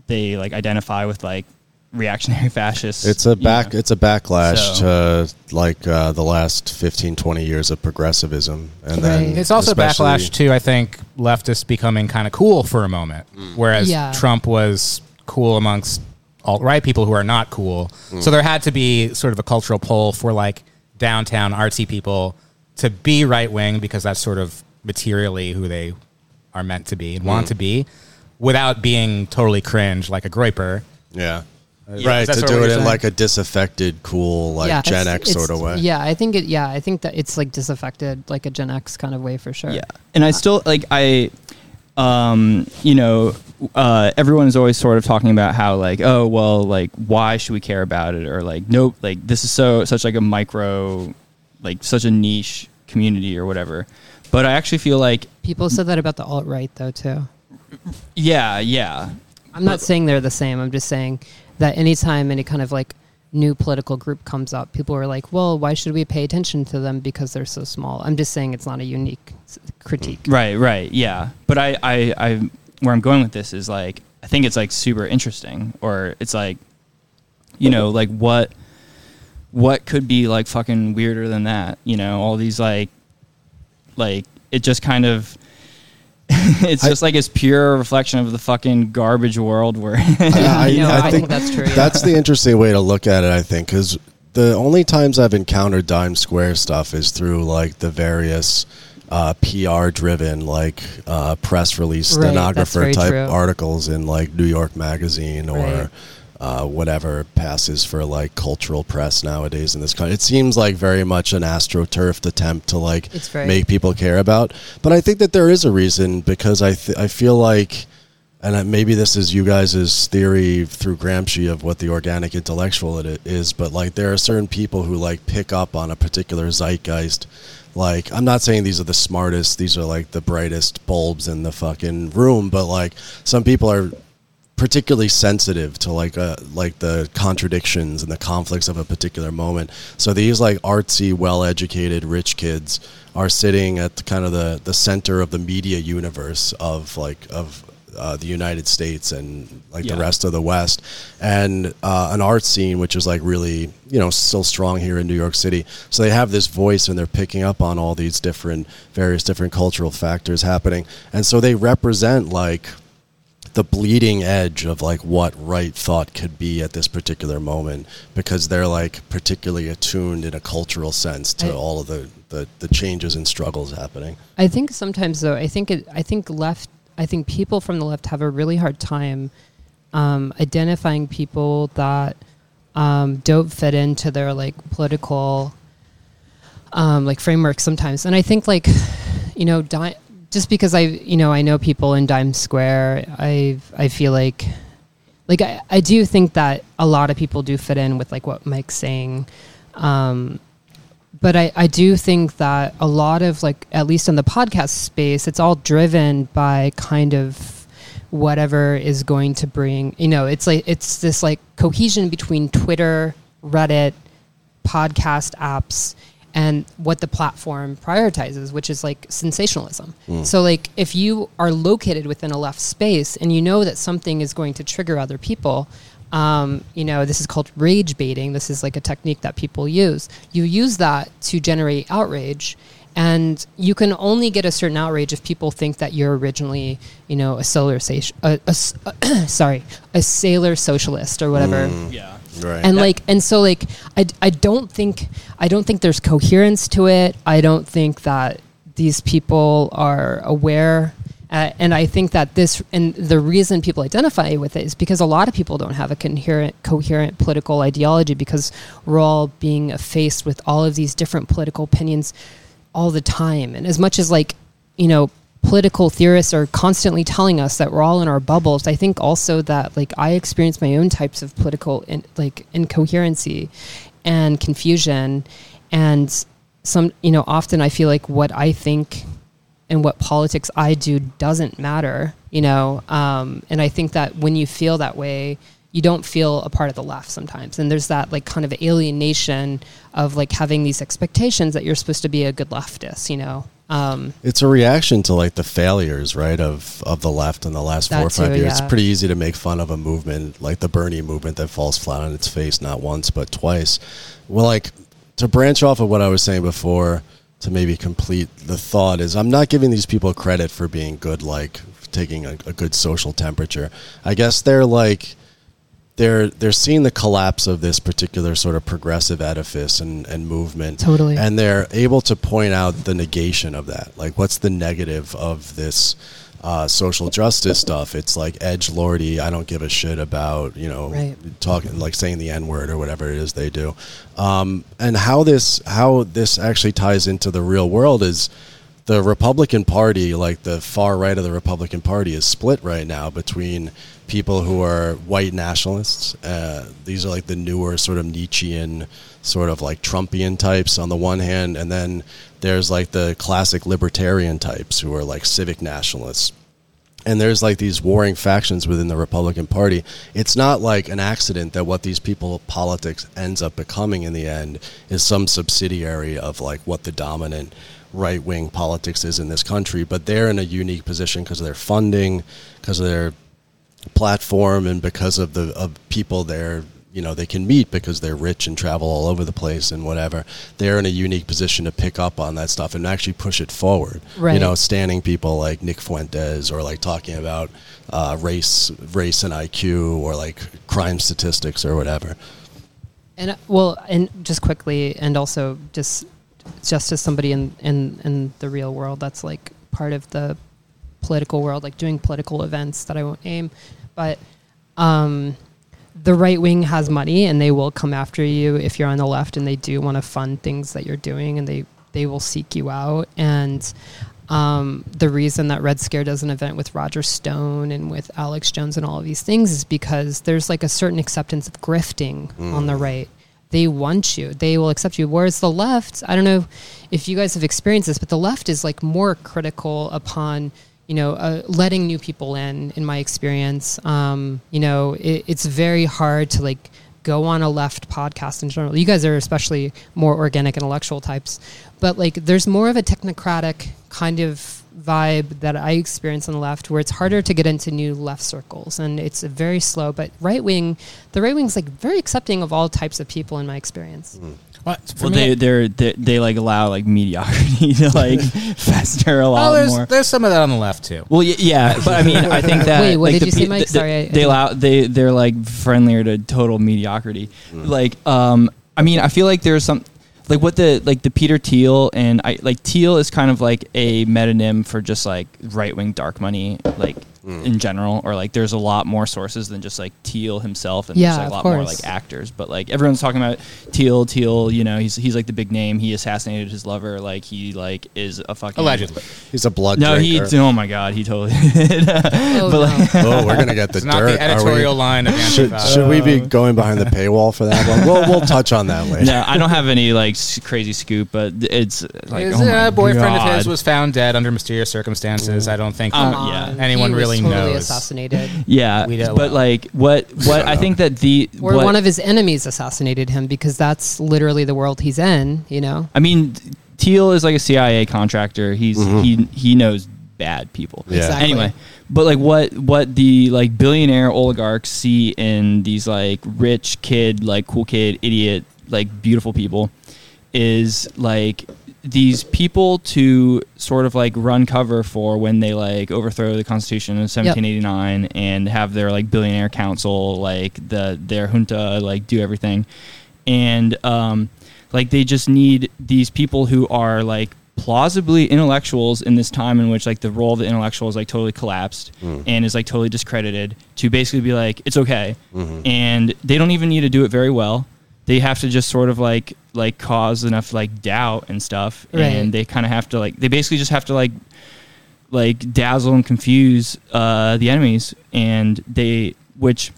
they like identify with like reactionary fascists. It's a back. know. It's a backlash So- to like uh, the last 15, 20 years of progressivism, and then Right. It's also especially- backlash to I think leftists becoming kind of cool for a moment, whereas Yeah. Trump was cool amongst alt right people who are not cool. So there had to be sort of a cultural pull for like downtown artsy people to be right wing because that's sort of materially who they are meant to be and want to be, without being totally cringe like a Groyper. Yeah. Yeah, right is that to sort of do what it you're in saying? like a disaffected, cool, like Gen it's- X sort of way. Yeah, I think it. Yeah, I think that it's like disaffected, like a Gen X kind of way for sure. Yeah, and I still like I, um, you know, uh, everyone is always sort of talking about how like, oh well, like why should we care about it or like nope, like this is so such like a micro, like such a niche community or whatever. But I actually feel like People said that about the alt right though too. yeah, yeah, I'm not saying they're the same. I'm just saying that anytime any kind of like new political group comes up, people are like, "Well, why should we pay attention to them because they're so small?" I'm just saying it's not a unique s- critique. Right, right, yeah. But I, I, I, where I'm going with this is like, I think it's like super interesting, or it's like, you know, like what, what could be like fucking weirder than that? You know, all these like, like it just kind of, it's I- just like it's pure reflection of the fucking garbage world where. I, No, I I think think that's true, yeah. That's the interesting way to look at it. I think because the only times I've encountered Dime Square stuff is through like the various uh, PR driven, like uh, press release Right, stenographer type true. articles in like New York Magazine or. Right. Uh, whatever passes for like cultural press nowadays in this country, it seems like very much an astroturfed attempt to like make people care about. But I think that there is a reason because I th- I feel like and maybe this is you guys' theory through Gramsci of what the organic intellectual it is, but like there are certain people who like pick up on a particular zeitgeist. Like I'm not saying these are the smartest, these are like the brightest bulbs in the fucking room, but like some people are particularly sensitive to like uh, like the contradictions and the conflicts of a particular moment. So these like artsy, well-educated, rich kids are sitting at the, kind of the the center of the media universe of like of uh, the United States and like Yeah. the rest of the West, and uh, an art scene which is like really you know still strong here in New York City. So they have this voice and they're picking up on all these different various different cultural factors happening, and so they represent like the bleeding edge of like what right thought could be at this particular moment because they're like particularly attuned in a cultural sense to I- all of the, the, the changes and struggles happening. I think sometimes though, I think it, I think left, I think people from the left have a really hard time um, identifying people that um, don't fit into their like political um, like framework sometimes. And I think like, you know, di- just because I, you know, I know people in Dime Square, I, I feel like, like I, I do think that a lot of people do fit in with like what Mike's saying. Um, but I, I do think that a lot of like at least in the podcast space it's all driven by kind of whatever is going to bring you know it's like it's this like cohesion between twitter reddit podcast apps and what the platform prioritizes which is like sensationalism so like if you are located within a left space and you know that something is going to trigger other people um, you know, this is called rage baiting. This is like a technique that people use. You use that to generate outrage, and you can only get a certain outrage if people think that you're originally, you know, a solar sa- a, a s- sorry, a sailor socialist or whatever yeah. Right. and like and so like I, I don't think i don't think there's coherence to it. I don't think that these people are aware uh, and i think that this and the reason people identify with it is because a lot of people don't have a coherent coherent political ideology because we're all being faced with all of these different political opinions all the time. And as much as like you know political theorists are constantly telling us that we're all in our bubbles i think also that like i experience my own types of political in, like incoherency and confusion. And some you know often i feel like what i think and what politics i do doesn't matter you know? Um, and i think that when you feel that way you don't feel a part of the left sometimes. And there's that like kind of alienation of like having these expectations that you're supposed to be a good leftist you know um, It's a reaction to like the failures, right, of of the left in the last four or five too, years. It's pretty easy to make fun of a movement like the Bernie movement that falls flat on its face not once but twice. Well, like to branch off of what I was saying before, to maybe complete the thought is I'm not giving these people credit for being good, like taking a, a good social temperature. I guess they're like they're they're seeing the collapse of this particular sort of progressive edifice and, and movement Totally. and they're able to point out the negation of that like what's the negative of this uh, social justice stuff it's like edge lordy i don't give a shit about you know Right. talking like saying the n word or whatever it is they do um, and how this how this actually ties into the real world is the Republican Party, like the far right of the Republican Party, is split right now between people who are white nationalists. Uh, these are like the newer sort of Nietzschean, sort of like Trumpian types on the one hand, and then there's like the classic libertarian types who are like civic nationalists and there's like these warring factions within the Republican Party. It's not like an accident that what these people politics ends up becoming in the end is some subsidiary of like what the dominant right wing politics is in this country. But they're in a unique position because of their funding, because of their platform, and because of the of people they're you know they can meet because they're rich and travel all over the place and whatever. They're in a unique position to pick up on that stuff and actually push it forward. You know, standing people like Nick Fuentes or like talking about uh, race, race and IQ or like crime statistics or whatever. And well, and just quickly, and also just just as somebody in in in the real world, that's like part of the political world, like doing political events that I won't name, but um, the right wing has money and they will come after you if you're on the left, and they do want to fund things that you're doing, and they they will seek you out and. Um, the reason that Red Scare does an event with Roger Stone and with Alex Jones and all of these things is because there's like a certain acceptance of grifting on the right. They want you. They will accept you. Whereas the left, I don't know if you guys have experienced this, but the left is like more critical upon you know uh, letting new people in. In my experience, um, you know it, it's very hard to like go on a left podcast in general. You guys are especially more organic intellectual types, but like there's more of a technocratic kind of vibe that I experience on the left where it's harder to get into new left circles and it's very slow. But right wing, the right wing's like very accepting of all types of people in my experience. What? For Well, me- they they're, they they like allow like mediocrity to like fester a oh, lot there's more. there's some of that on the left too. Well, y- yeah, but I mean, I think that. Wait, what like, did the you say, Mike? th- Sorry, I- I they didn't- allow they they're like friendlier to total mediocrity. Like, um, I mean, I feel like there's some like what the like the Peter Thiel and I like Thiel is kind of like a metonym for just like right wing dark money, like in general, or like there's a lot more sources than just like Thiel himself, and Yeah, there's like, a lot more like actors. But like everyone's talking about Thiel, Thiel, you know, he's he's like the big name. He assassinated his lover, like he like is a fucking Allegedly. He's a blood No, he. Oh my god, he totally. Oh, But, like, oh, we're gonna get the It's dirt. not the editorial we- line of Should, Antifa. should we be going behind the paywall for that one? We'll, we'll touch on that later. no, I don't have any like crazy scoop, but it's like His oh uh, boyfriend of his was found dead under mysterious circumstances. I don't think Um, yeah. anyone He really totally knows. assassinated. yeah, We don't- but like what what I think that the Or what, one of his enemies assassinated him because that's literally the world he's in, you know? I mean Thiel is like a CIA contractor. He's mm-hmm. he he knows bad people. Yeah. Exactly. Anyway, but like what what the like billionaire oligarchs see in these like rich kid like cool kid idiot like beautiful people is like these people to sort of like run cover for when they like overthrow the constitution in 1789 and have their like billionaire council like the their junta like do everything. And um like they just need these people who are like plausibly intellectuals in this time in which like the role of the intellectual is like totally collapsed and is like totally discredited to basically be like it's okay. And they don't even need to do it very well they have to just sort of like like cause enough like doubt and stuff Right. and they kind of have to like they basically just have to like like dazzle and confuse uh the enemies and they which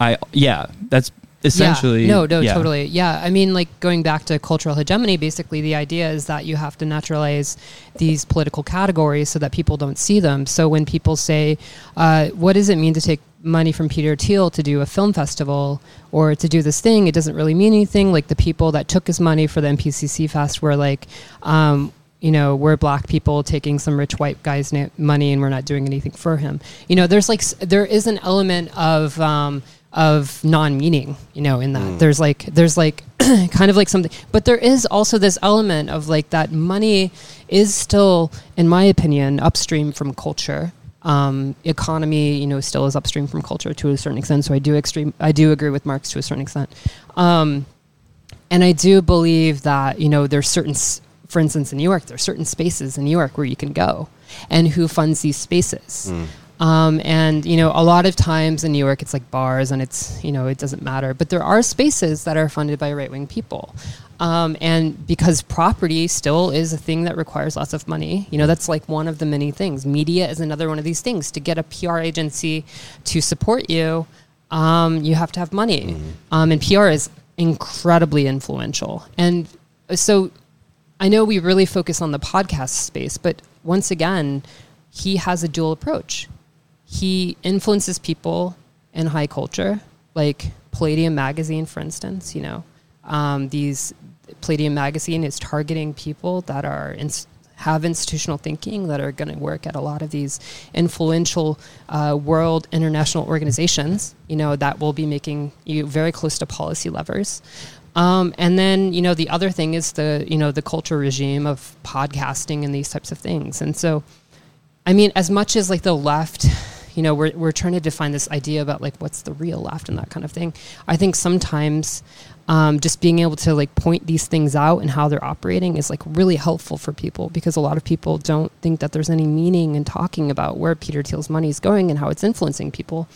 i yeah that's essentially. Yeah. No, no, yeah. totally. Yeah. I mean, like going back to cultural hegemony, basically the idea is that you have to naturalize these political categories so that people don't see them. So when people say, uh, what does it mean to take money from Peter Thiel to do a film festival or to do this thing, it doesn't really mean anything. Like the people that took his money for the MPCC Fest were like, um, you know, we're black people taking some rich white guy's na- money and we're not doing anything for him. You know, there's like, s- there is an element of, um, of non-meaning, you know, in that. There's like, there's like kind of like something, but there is also this element of like that money is still, in my opinion, upstream from culture. Um, economy, you know, still is upstream from culture to a certain extent. So I do extreme, I do agree with Marx to a certain extent, um, and I do believe that you know there's certain, s- for instance, in New York, there's certain spaces in New York where you can go, and who funds these spaces. Um, and you know, a lot of times in New York, it's like bars, and it's you know, it doesn't matter. But there are spaces that are funded by right wing people, um, and because property still is a thing that requires lots of money. You know, that's like one of the many things. Media is another one of these things. To get a PR agency to support you, um, you have to have money, um, and PR is incredibly influential. And so, I know we really focus on the podcast space, but once again, he has a dual approach he influences people in high culture, like Palladium magazine, for instance. You know, um, these Palladium magazine is targeting people that are in, have institutional thinking that are going to work at a lot of these influential uh, world international organizations. You know, that will be making you very close to policy levers. Um, and then you know the other thing is the you know the culture regime of podcasting and these types of things. And so, I mean, as much as like the left, you know, we're, we're trying to define this idea about like what's the real left and that kind of thing. I think sometimes um, just being able to like point these things out and how they're operating is like really helpful for people because a lot of people don't think that there's any meaning in talking about where Peter Thiel's money is going and how it's influencing people.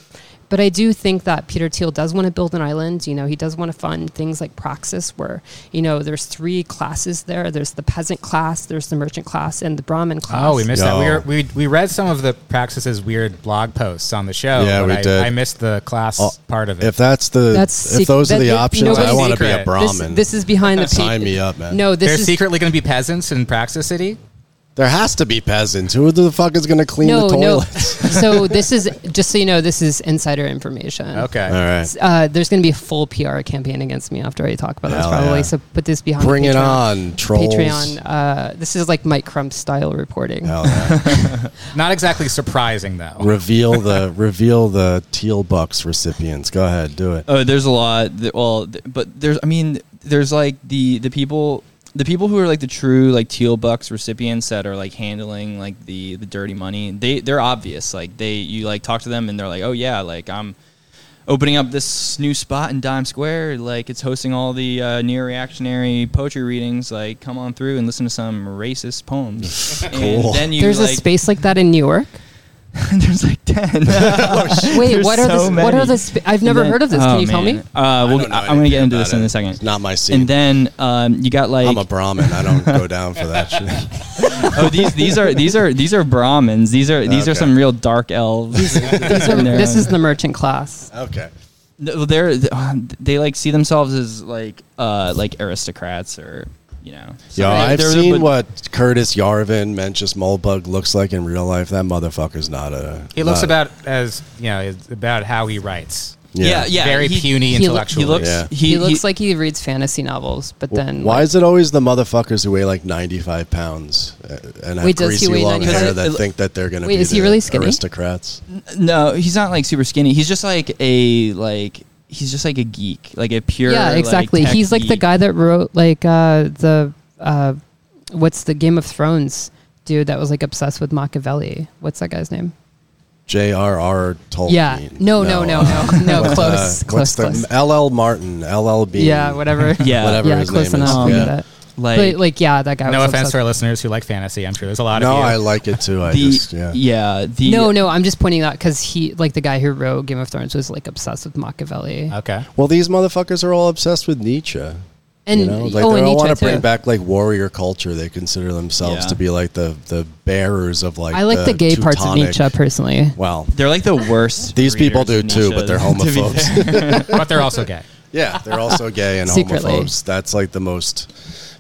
But I do think that Peter Thiel does want to build an island. You know, he does want to fund things like Praxis, where you know there's three classes there. There's the peasant class, there's the merchant class, and the Brahmin class. Oh, we missed that. We, were, we we read some of the Praxis's weird blog posts on the show. Yeah, but we I, did. I missed the class Oh, part of it. If that's the That's if sec- those are the that- options, I want to be a secret. This- This, Brahmin. this is behind the pa- Sign me up, man. No, this There's is secretly going to be peasants in Praxis City. There has to be peasants. Who the fuck is going to clean no, the no. toilets? so this is just so you know, this is insider information. Okay. All right, Uh, there's going to be a full PR campaign against me after I talk about this, probably. yeah. So put this behind. bring the it on, trolls. Patreon. Uh, this is like Mike Crump style reporting. Hell yeah. Not exactly surprising though. reveal the reveal the Thiel bucks recipients. Go ahead, do it. Oh, there's a lot. that- Well, but there's. I mean, there's like the the people. The people who are like the true like Thiel bucks recipients that are like handling like the the dirty money, they they're obvious. Like they you like talk to them and they're like, oh yeah, like I'm opening up this new spot in Dime Square. Like it's hosting all the uh, neo reactionary poetry readings. Like come on through and listen to some racist poems. Cool. And then you There's like, a space like that in New York. there's like ten. Wait, There's what are so the what are the? Sp- I've never And then- heard of this. oh, Can you tell man. me? Uh, I well, don't know I- I'm gonna anything get into about this in it. a second. It's not my scene. And then um, you got like I'm a Brahmin. I don't go down for that shit. oh these these are these are these are Brahmins. These are these are Okay. some real dark elves. These are, this is the merchant class. Okay. No, they're they like see themselves as like uh like aristocrats or you know. so Yo, I've they're- seen but- what Curtis Yarvin, Mencius Moldbug looks like in real life. That motherfucker's not a. He looks not- about as you know about how he writes. Yeah, yeah. Very he- puny he lo- He looks. Yeah. He, He, he- looks like he reads fantasy novels, but then Why like, is it always the motherfuckers who weigh like 95 pounds uh, and have Wait, greasy long 95? hair that It- think that they're going to Wait, be is he really skinny? aristocrats? no, he's not like super skinny. He's just like a like he's just like a geek, like a pure. yeah, like, exactly. tech He's like the guy that wrote like uh, the uh, what's the Game of Thrones dude that was like obsessed with Machiavelli. What's that guy's name? J.R.R. Tolkien. Yeah. No, no, no, no, no. What's, close, uh, close, what's the close. L.L. Martin? L.L. Bean. Yeah, whatever. Yeah, whatever yeah, his close name enough. is. I'll Yeah. Give that. like but like, yeah, that guy. no was offense obsessed to our listeners who like fantasy. I'm sure there's a lot No, of you. I like it too. I the just yeah. yeah the no, no, I'm just pointing out because he, like the guy who wrote Game of Thrones, was like obsessed with Machiavelli. okay. Well, these motherfuckers are all obsessed with Nietzsche. and you know, like oh, they and all want to bring back like warrior culture. They consider themselves Yeah. to be like the the bearers of like. I like the, gay parts of Nietzsche personally. Well, they're like the worst. These people do too, Nietzsche, but they're homophobes. but they're also gay. Yeah, they're also gay and Secretly. homophobes. That's like the most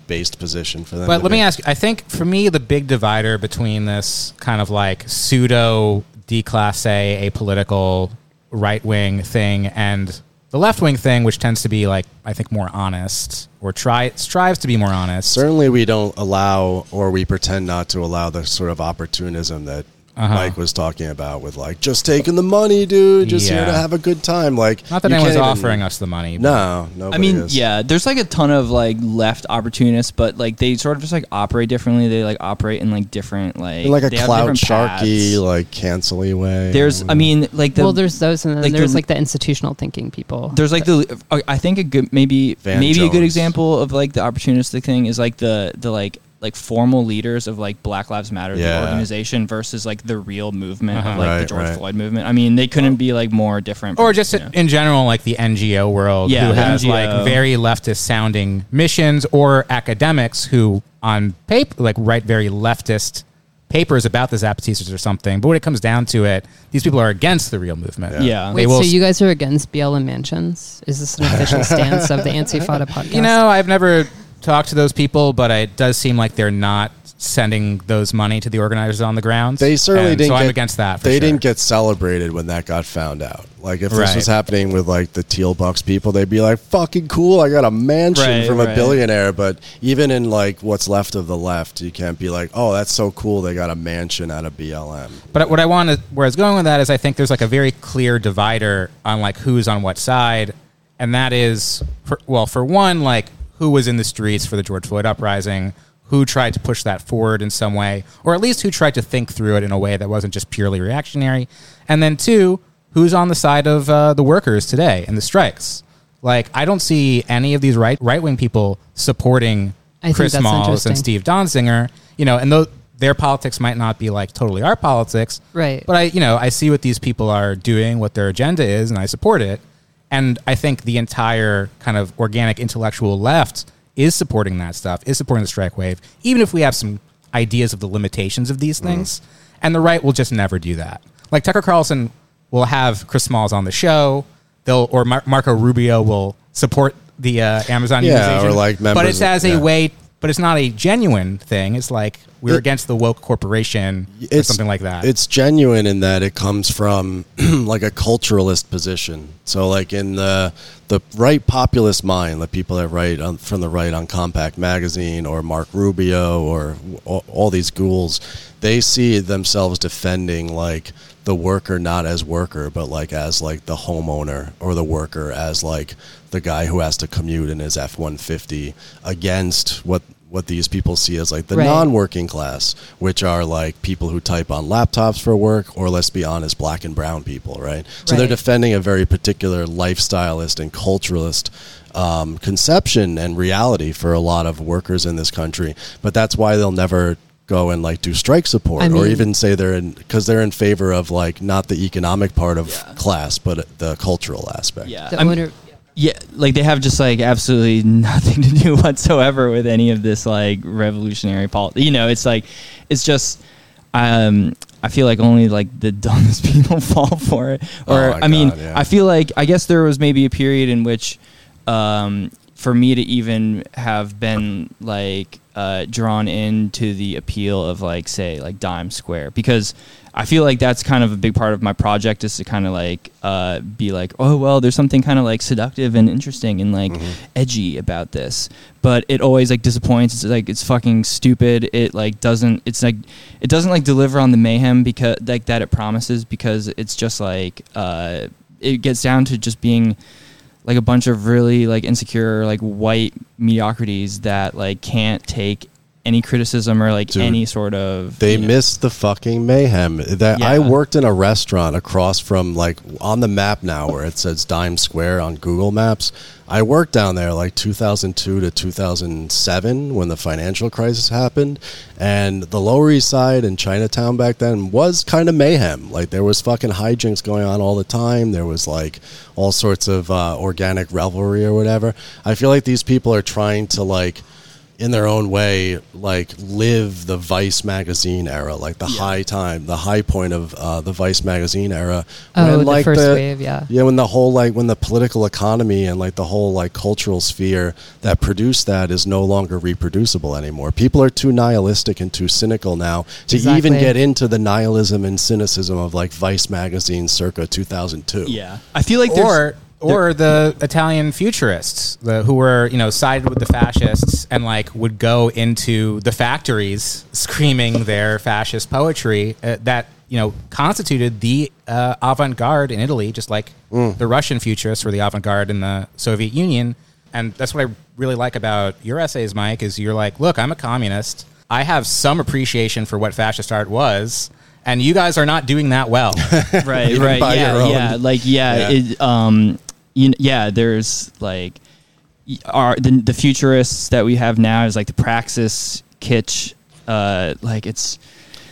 based position for them. But let me ask you, I think for me, the big divider between this kind of like pseudo declasse, apolitical right wing thing and the left wing thing, which tends to be like, I think, more honest or try strives to be more honest. Certainly, we don't allow, or we pretend not to allow the sort of opportunism that Uh-huh. Mike was talking about with like just taking the money, dude, just here to have a good time. Like, Not that anyone's can't even- offering us the money. but- No, nobody I mean, is. yeah, there's like a ton of like left opportunists, but like they sort of just like operate differently. They like operate in like different like in like a cloud sharky, paths. like cancelly way. There's, I mean, like the well, there's those, and then like the- there's like the institutional thinking people. There's like the I think a good maybe Van maybe a good example of like the opportunistic thing is like the the like like formal leaders of like Black Lives Matter the organization versus like the real movement Uh-huh. of like the George right. Floyd movement. I mean, they couldn't be like more different. or just you know. in general, like the NGO world, Yeah, who has NGO. like very leftist sounding missions, or academics who, on paper, like write very leftist papers about the Zapatistas or something. But when it comes down to it, these people are against the real movement. Yeah. yeah. They Wait, will so you guys are against BLM mansions? Is this an official stance of the Antifada podcast? You know, I've never talked to those people, but it does seem like they're not sending those money to the organizers on the ground. They certainly And didn't. So I'm against that. For they sure. didn't get celebrated when that got found out. Like if this Right. was happening with like the Thiel Bucks people, they'd be like, "Fucking cool! I got a mansion Right, from a billionaire." But even in like what's left of the left, you can't be like, "Oh, that's so cool! They got a mansion out of BLM." But what I want to, where I was going with that is, I think there's like a very clear divider on like who's on what side, and that is, for, well, for one, like who was in the streets for the George Floyd uprising, who tried to push that forward in some way, or at least who tried to think through it in a way that wasn't just purely reactionary, and then two, who's on the side of uh, the workers today and the strikes. Like I don't see any of these right right wing people supporting I Chris interesting. and Steve Donziger, you know, and though their politics might not be like totally our politics, Right. But I, you know, I see what these people are doing, what their agenda is, and I support it. And I think the entire kind of organic intellectual left is supporting that stuff, is supporting the strike wave, even if we have some ideas of the limitations of these things. And the right will just never do that. Like Tucker Carlson will have Chris Smalls on the show. They'll or Mar- Marco Rubio will support the uh, Amazon Yeah, or like members, but it's as a way. But it's not a genuine thing. It's like we're It- against the woke corporation or something like that. It's genuine in that it comes from like a culturalist position. So, like in the the right populist mind, the people that write on, from the right on Compact Magazine or Mark Rubio or all, all these ghouls, they see themselves defending like the worker not as worker, but like as like the homeowner or the worker as like the guy who has to commute in his F one fifty against what what these people see as like the Right. non working class, which are like people who type on laptops for work, or let's be honest, black and brown people, right? So they're defending a very particular lifestylist and culturalist um, conception and reality for a lot of workers in this country. But that's why they'll never go and like do strike support I or even say they're in because they're in favor of like not the economic part of Yeah. class but the cultural aspect yeah. The I'm- owner, Yeah, like they have just like absolutely nothing to do whatsoever with any of this like revolutionary politics. You know, it's like it's just um I feel like only like the dumbest people fall for it. Or Oh I mean, yeah. I feel like I guess there was maybe a period in which um for me to even have been like uh, drawn into the appeal of like say like Dime Square because I feel like that's kind of a big part of my project is to kind of like uh, be like oh well there's something kind of like seductive and interesting and like edgy about this. But it always like disappoints. It's like it's fucking stupid. It like doesn't it's like it doesn't like deliver on the mayhem because like that it promises because it's just like uh, it gets down to just being like a bunch of really like insecure like white mediocrities that like can't take any criticism or like Dude, any sort of They you know- missed the fucking mayhem. That I worked in a restaurant across from like on the map now where it says Dime Square on Google Maps. I worked down there like 2002 to 2007 when the financial crisis happened, and the Lower East Side and Chinatown back then was kind of mayhem. Like there was fucking hijinks going on all the time. There was like all sorts of uh, organic revelry or whatever. I feel like these people are trying to like in their own way, like live the Vice magazine era, like the high time, the high point of uh, the Vice magazine era. Oh, the like first wave, yeah. yeah, when the whole like when the political economy and like the whole like cultural sphere that produced that is no longer reproducible anymore. People are too nihilistic and too cynical now to even get into the nihilism and cynicism of like Vice magazine circa 2002. Yeah, I feel like there's or or the Italian futurists the, who were you know sided with the fascists and like would go into the factories screaming their fascist poetry uh, that you know constituted the uh, avant-garde in Italy, just like the Russian futurists were the avant-garde in the Soviet Union. And that's what I really like about your essays, Mike. Is you're like, look, I'm a communist. I have some appreciation for what fascist art was. And you guys are not doing that well. right, right, yeah, yeah, like yeah, Yeah. It, um, you, yeah. There's like, our the, the futurists that we have now is like the praxis kitsch. Uh, like it's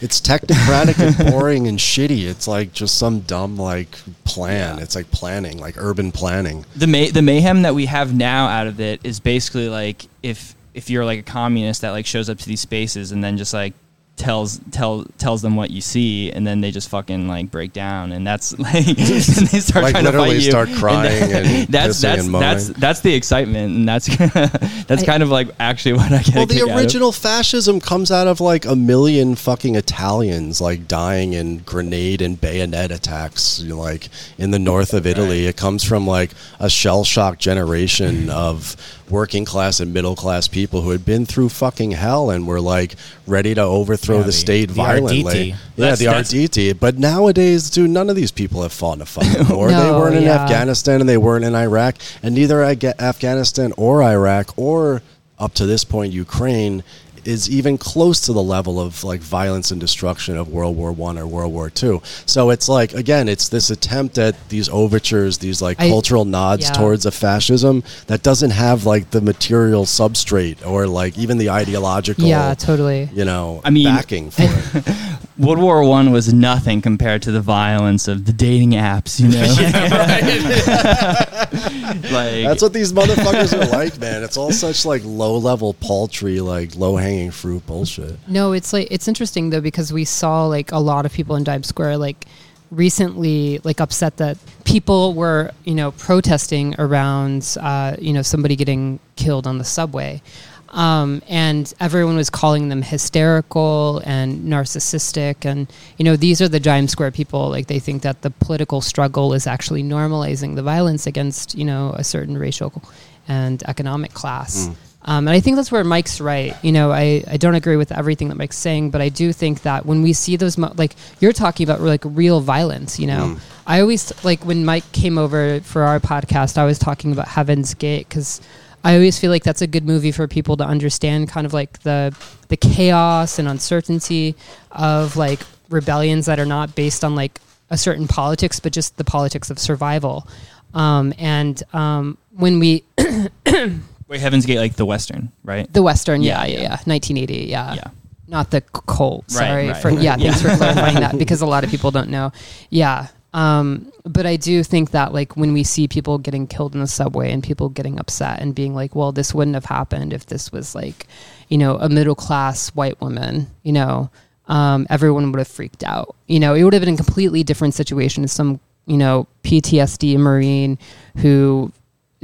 It's technocratic and boring and shitty. It's like just some dumb like plan. Yeah. It's like planning, like urban planning. the may- the mayhem that we have now out of it is basically like if if you're like a communist that like shows up to these spaces and then just like tells tell tells them what you see and then they just fucking like break down and that's like and they start Like, trying to fight you start crying and that's pissing that's and that's that's the excitement and that's that's I- kind of like actually what I get Well, a kick the out of. original fascism comes out of like a million fucking Italians like dying in grenade and bayonet attacks, you know, like in the north of Italy. It comes from like a shell shock generation of working class and middle class people who had been through fucking hell and were like ready to overthrow Yeah, the, the- state the violently. Arditi. Yeah, That's- the Arditi. But nowadays, dude, none of these people have fought in a fucking war. they weren't in yeah. Afghanistan and they weren't in Iraq, and neither Afghanistan or Iraq or up to this point Ukraine is even close to the level of like violence and destruction of World War One or World War Two. So it's like again, it's this attempt at these overtures, these like I- cultural nods yeah. towards a fascism that doesn't have like the material substrate or like even the ideological, Yeah, totally. you know, I mean- backing for it. World War One was nothing compared to the violence of the dating apps, you know. like That's what these motherfuckers are like, man. It's all such like low level, paltry, like low hanging fruit bullshit. No, it's like it's interesting though because we saw like a lot of people in Dimes Square like recently like upset that people were you know protesting around uh, you know somebody getting killed on the subway. Um, and everyone was calling them hysterical and narcissistic and you know these are the Dimes Square people like they think that the political struggle is actually normalizing the violence against you know a certain racial and economic class um, and I think that's where Mike's right. You know, I, I don't agree with everything that Mike's saying, but I do think that when we see those, mo- like you're talking about like real violence, you know, I always, like when Mike came over for our podcast, I was talking about Heaven's Gate because I always feel like that's a good movie for people to understand kind of like the, the chaos and uncertainty of like rebellions that are not based on like a certain politics, but just the politics of survival. Um, and um, when we, wait, Heaven's Gate, like the Western, right? The Western, yeah, Yeah, yeah, yeah. yeah, 1980, yeah. Yeah. Not the c- Colt. Right, Sorry right. for yeah. Yeah. Thanks for clarifying that because a lot of people don't know. Yeah, um, but I do think that like when we see people getting killed in the subway and people getting upset and being like, well, this wouldn't have happened if this was like, you know, a middle class white woman. You know, um, everyone would have freaked out. You know, it would have been a completely different situation. if Some you know PTSD Marine who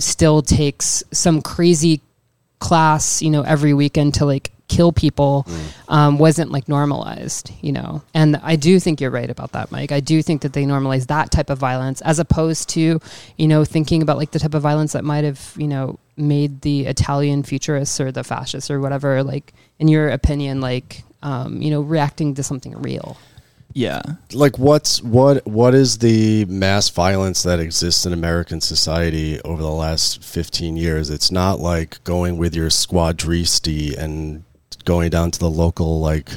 still takes some crazy class, you know, every weekend to like kill people um, wasn't like normalized, you know. And I do think you're right about that, Mike. I do think that they normalize that type of violence as opposed to, you know, thinking about like the type of violence that might have, you know, made the Italian futurists or the fascists or whatever, like, in your opinion, like, um, you know, reacting to something real. Yeah. like what's what what is the mass violence that exists in American society over the last 15 years it's not like going with your squadristi and going down to the local like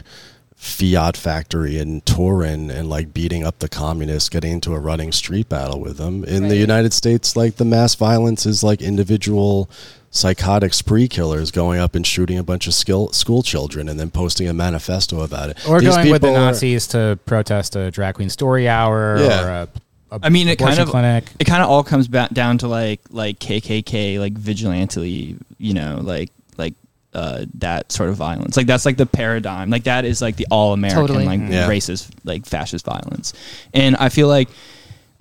Fiat factory in Turin and like beating up the communists, getting into a running street battle with them. In the United States, like the mass violence is like individual psychotic spree killers going up and shooting a bunch of skill, school children and then posting a manifesto about it. Or These going with the people are- Nazis to protest a drag queen story hour Yeah. or a, a I mean, it kind of clinic. it kind of all comes back down to like like KKK, like vigilantly, you know, like like uh, that sort of violence. Like that's like the paradigm. Like that is like the all American Totally. like Yeah. racist like fascist violence. And I feel like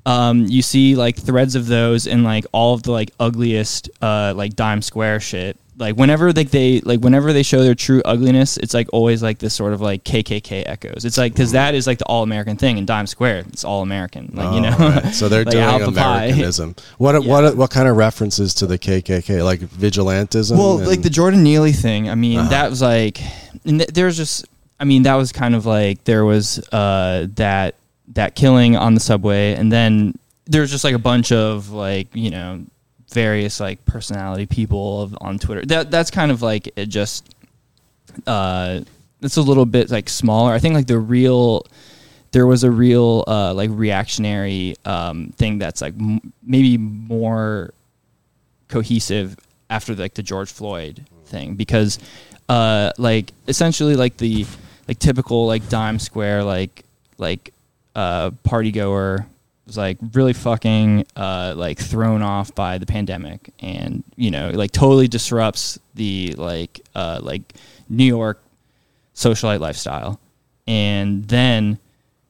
um, you see like threads of those in like all of the like ugliest uh, like dime square shit like whenever like they like whenever they show their true ugliness it's like always like this sort of like kkk echoes it's like because that is like the all-american thing in dime square it's all-american like you Oh, know right. So they're Like doing pie. Americanism. What Yeah. what what kind of references to the KKK? Like vigilantism? well and- like the jordan neely thing i mean Uh-huh. that was like and th- there's just i mean that was kind of like there was uh that that killing on the subway and then there's just like a bunch of like you know various like personality people of, on twitter. That that's kind of like it just uh it's a little bit like smaller. I think like the real there was a real uh like reactionary um thing that's like m- maybe more cohesive after like the George Floyd thing because uh like essentially like the like typical like dime square like like uh party goer was like really fucking uh like thrown off by the pandemic and you know like totally disrupts the like uh like New York socialite lifestyle and then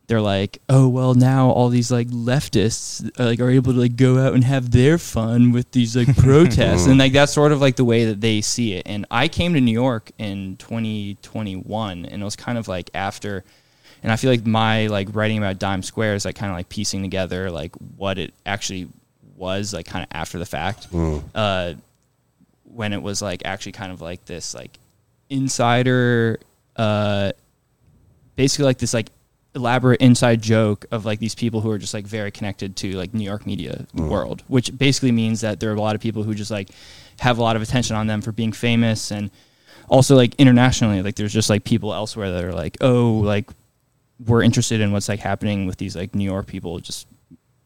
they're like, oh well, now all these like leftists uh, like are able to like go out and have their fun with these like protests, and like that's sort of like the way that they see it. And I came to New York in 2021, and it was kind of like after, and I feel like my like writing about Dime Square is like kind of like piecing together like what it actually was like kind of after the fact, uh, when it was like actually kind of like this like insider, uh, basically like this like elaborate inside joke of like these people who are just like very connected to like New York media world, which basically means that there are a lot of people who just like have a lot of attention on them for being famous and also like internationally, like there's just like people elsewhere that are like, oh, like we're interested in what's like happening with these like New York people just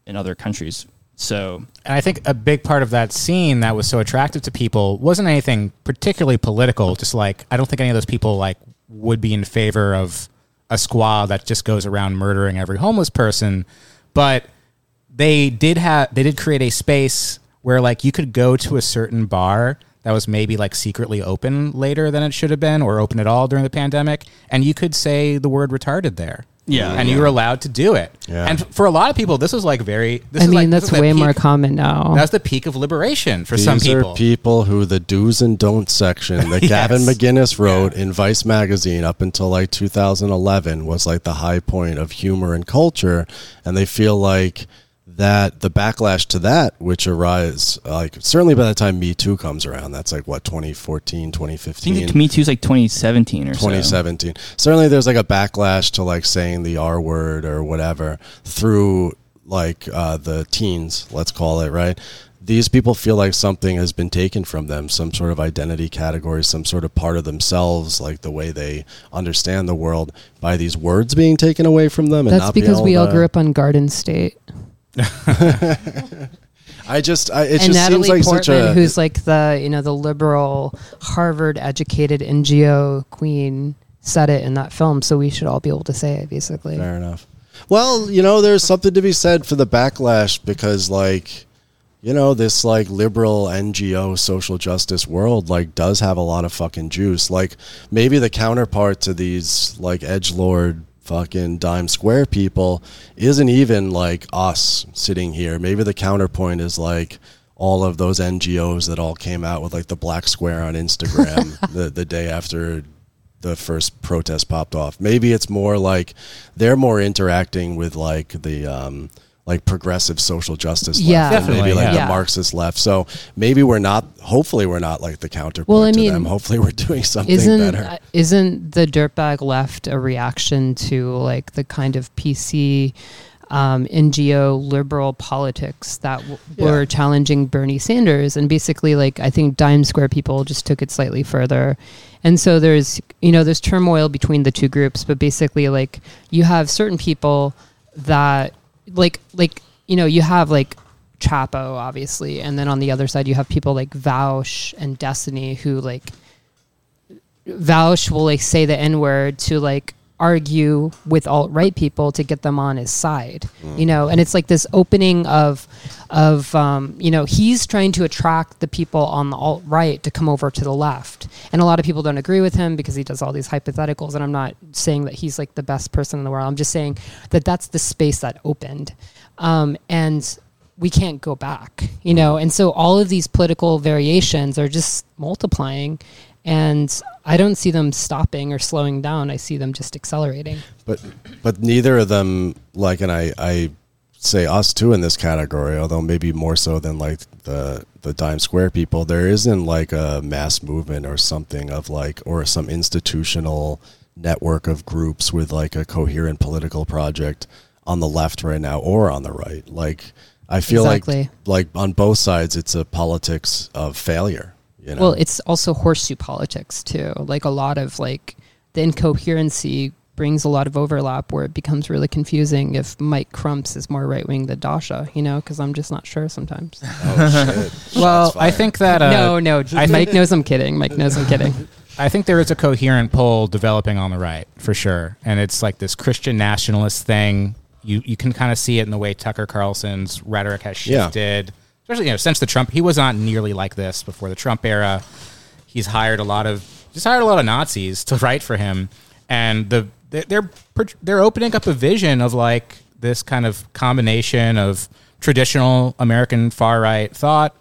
in other countries. So And I think a big part of that scene that was so attractive to people wasn't anything particularly political. Just like I don't think any of those people like would be in favor of a squad that just goes around murdering every homeless person, but they did have they did create a space where like you could go to a certain bar that was maybe like secretly open later than it should have been or open at all during the pandemic and you could say the word retarded there Yeah. and you were allowed to do it Yeah. and for a lot of people this was like very this I is mean, like, this that's is the way more common now. that's the peak of liberation for These some people. are people who the do's and don'ts section that Gavin Yes. McInnes wrote in Vice magazine up until like 2011 was like the high point of humor and culture, and they feel like that the backlash to that, which arise like certainly by the time Me Too comes around, that's like what 2014, I 2015. think Me is like 2017 or so. 2017. Certainly, there's like a backlash to like saying the R word or whatever through like uh, the teens, let's call it, right? These people feel like something has been taken from them, some sort of identity category, some sort of part of themselves, like the way they understand the world, by these words being taken away from them. And That's not be because we able all to- grew up on Garden State. I just, I, it and just Natalie seems like Portman, such a. who's like the you know the liberal, Harvard-educated NGO queen, said it in that film. So we should all be able to say it, basically. Fair enough. Well, you know, there's something to be said for the backlash because, like, you know, this like liberal NGO social justice world like does have a lot of fucking juice. Like, maybe the counterpart to these like edge lord fucking dime square people isn't even like us sitting here. Maybe the counterpoint is like all of those NGOs that all came out with like the black square on Instagram the the day after the first protest popped off. Maybe it's more like they're more interacting with like the um like progressive social justice left Yeah. and maybe Definitely, like yeah. the Marxist left. So maybe we're not hopefully we're not like the counterpoint Well, I to mean, them. Hopefully we're doing something Isn't better. uh, isn't the dirtbag left a reaction to like the kind of PC um, NGO liberal politics that w- Yeah. were challenging Bernie Sanders? And basically, like I think Dime Square people just took it slightly further. And so there's you know there's turmoil between the two groups, but basically like you have certain people that like like you know you have like Chapo obviously, and then on the other side you have people like Vaush and Destiny who like Vaush will like say the N word to like argue with alt right people to get them on his side. You know, and it's like this opening of of um, you know he's trying to attract the people on the alt right to come over to the left, and a lot of people don't agree with him because he does all these hypotheticals. And I'm not saying that he's like the best person in the world. I'm just saying that that's the space that opened, um, and we can't go back. You know, and so all of these political variations are just multiplying. And I don't see them stopping or slowing down. I see them just accelerating. But but neither of them like, and I I say us too in this category, although maybe more so than like the the Dime Square people. There isn't like a mass movement or something of like or some institutional network of groups with like a coherent political project on the left right now or on the right. Like I feel Exactly. like like on both sides, it's a politics of failure. You know? Well, it's also horseshoe politics too. Like a lot of like the incoherency brings a lot of overlap where it becomes really confusing if Mike Crumps is more right wing than Dasha, you know, because I'm just not sure sometimes. oh, shit. Well, I think that uh, no, no, I Mike knows I'm kidding. Mike knows I'm kidding. I think there is a coherent pole developing on the right for sure, and it's like this Christian nationalist thing. You you can kind of see it in the way Tucker Carlson's rhetoric has Yeah. Especially you know since the Trump. He was not nearly like this before the Trump era. He's hired a lot of just hired a lot of Nazis to write for him, and the they're they're, opening up a vision of like this kind of combination of traditional American far right thought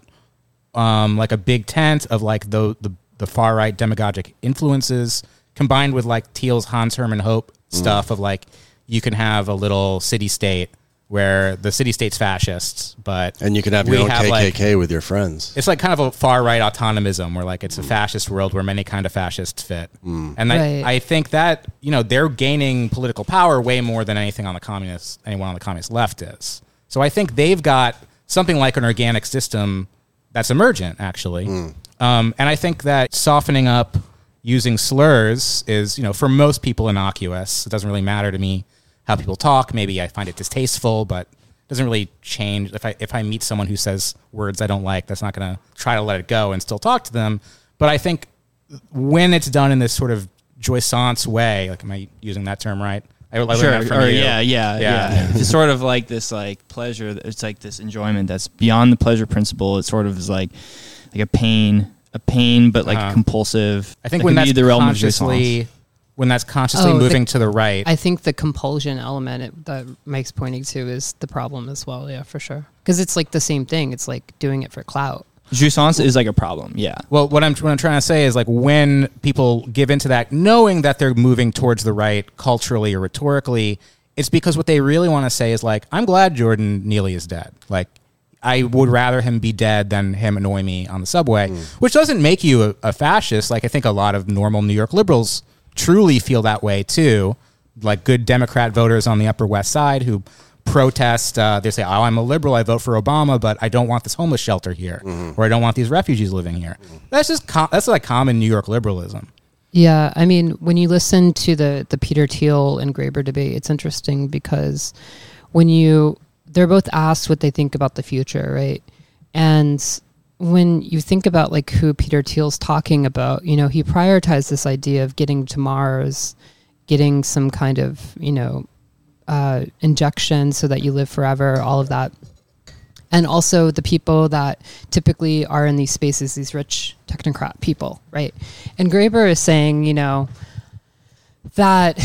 um, like a big tent of like the the, the far right demagogic influences combined with like Thiel's Hans Hermann Hoppe stuff of like you can have a little city state where the city state's fascists, but and you can have your own have, KKK like- with your friends. it's like kind of a far right autonomism where like it's a hmm. fascist world where many kind of fascists fit. Hmm. And I, Right. I think that, you know, they're gaining political power way more than anything on the communist anyone on the communist left is. So I think they've got something like an organic system that's emergent actually. Hmm. Um, and I think that softening up using slurs is, you know, for most people innocuous. It doesn't really matter to me how people talk. Maybe I find it distasteful, but it doesn't really change. If I if I meet someone who says words I don't like, that's not going to try to let it go and still talk to them. But I think when it's done in this sort of jouissance way, like am I using that term right? I, I Sure. Or you. yeah, yeah, Yeah. yeah. it's sort of like this like pleasure. It's like this enjoyment that's beyond the pleasure principle. It sort of is like like a pain, a pain, but like Uh-huh. compulsive. I think That when that's the realm consciously when that's consciously Oh, the- moving to the right. I think the compulsion element it, that Mike's pointing to is the problem as well. Yeah, for sure. Because it's like the same thing. It's like doing it for clout. jouissance is like a problem. Yeah. Well, what I'm what I'm trying to say is like when people give into that, knowing that they're moving towards the right culturally or rhetorically, it's because what they really want to say is like, I'm glad Jordan Neely is dead. Like, I would rather him be dead than him annoy me on the subway, mm. which doesn't make you a, a fascist. Like I think a lot of normal New York liberals truly feel that way too. Like good Democrat voters on the Upper West Side who protest. Uh, they say, "Oh, I'm a liberal. I vote for Obama, but I don't want this homeless shelter here, or I don't want these refugees living here." That's just com- that's like common New York liberalism. Yeah, I mean, when you listen to the the Peter Thiel and Graeber debate, it's interesting because when you they're both asked what they think about the future, right? And when you think about like who Peter Thiel's talking about, you know, he prioritized this idea of getting to Mars, getting some kind of, you know, uh, injection so that you live forever, all of that. And also the people that typically are in these spaces, these rich technocrat people, right? And Graeber is saying, you know, that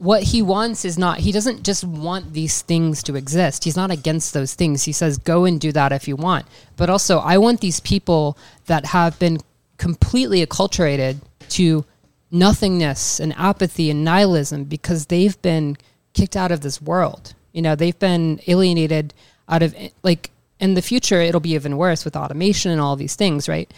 what he wants is not, he doesn't just want these things to exist. He's not against those things. He says, go and do that if you want. But also, I want these people that have been completely acculturated to nothingness and apathy and nihilism because they've been kicked out of this world. You know, they've been alienated out of, like, in the future, it'll be even worse with automation and all these things, right?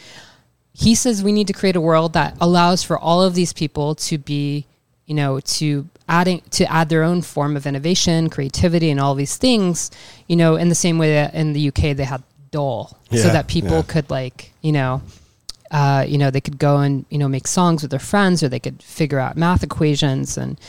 he says we need to create a world that allows for all of these people to be you know to adding to add their own form of innovation creativity and all these things you know in the same way that in the uk they had dole so that people yeah. could like you know uh, you know they could go and you know make songs with their friends or they could figure out math equations and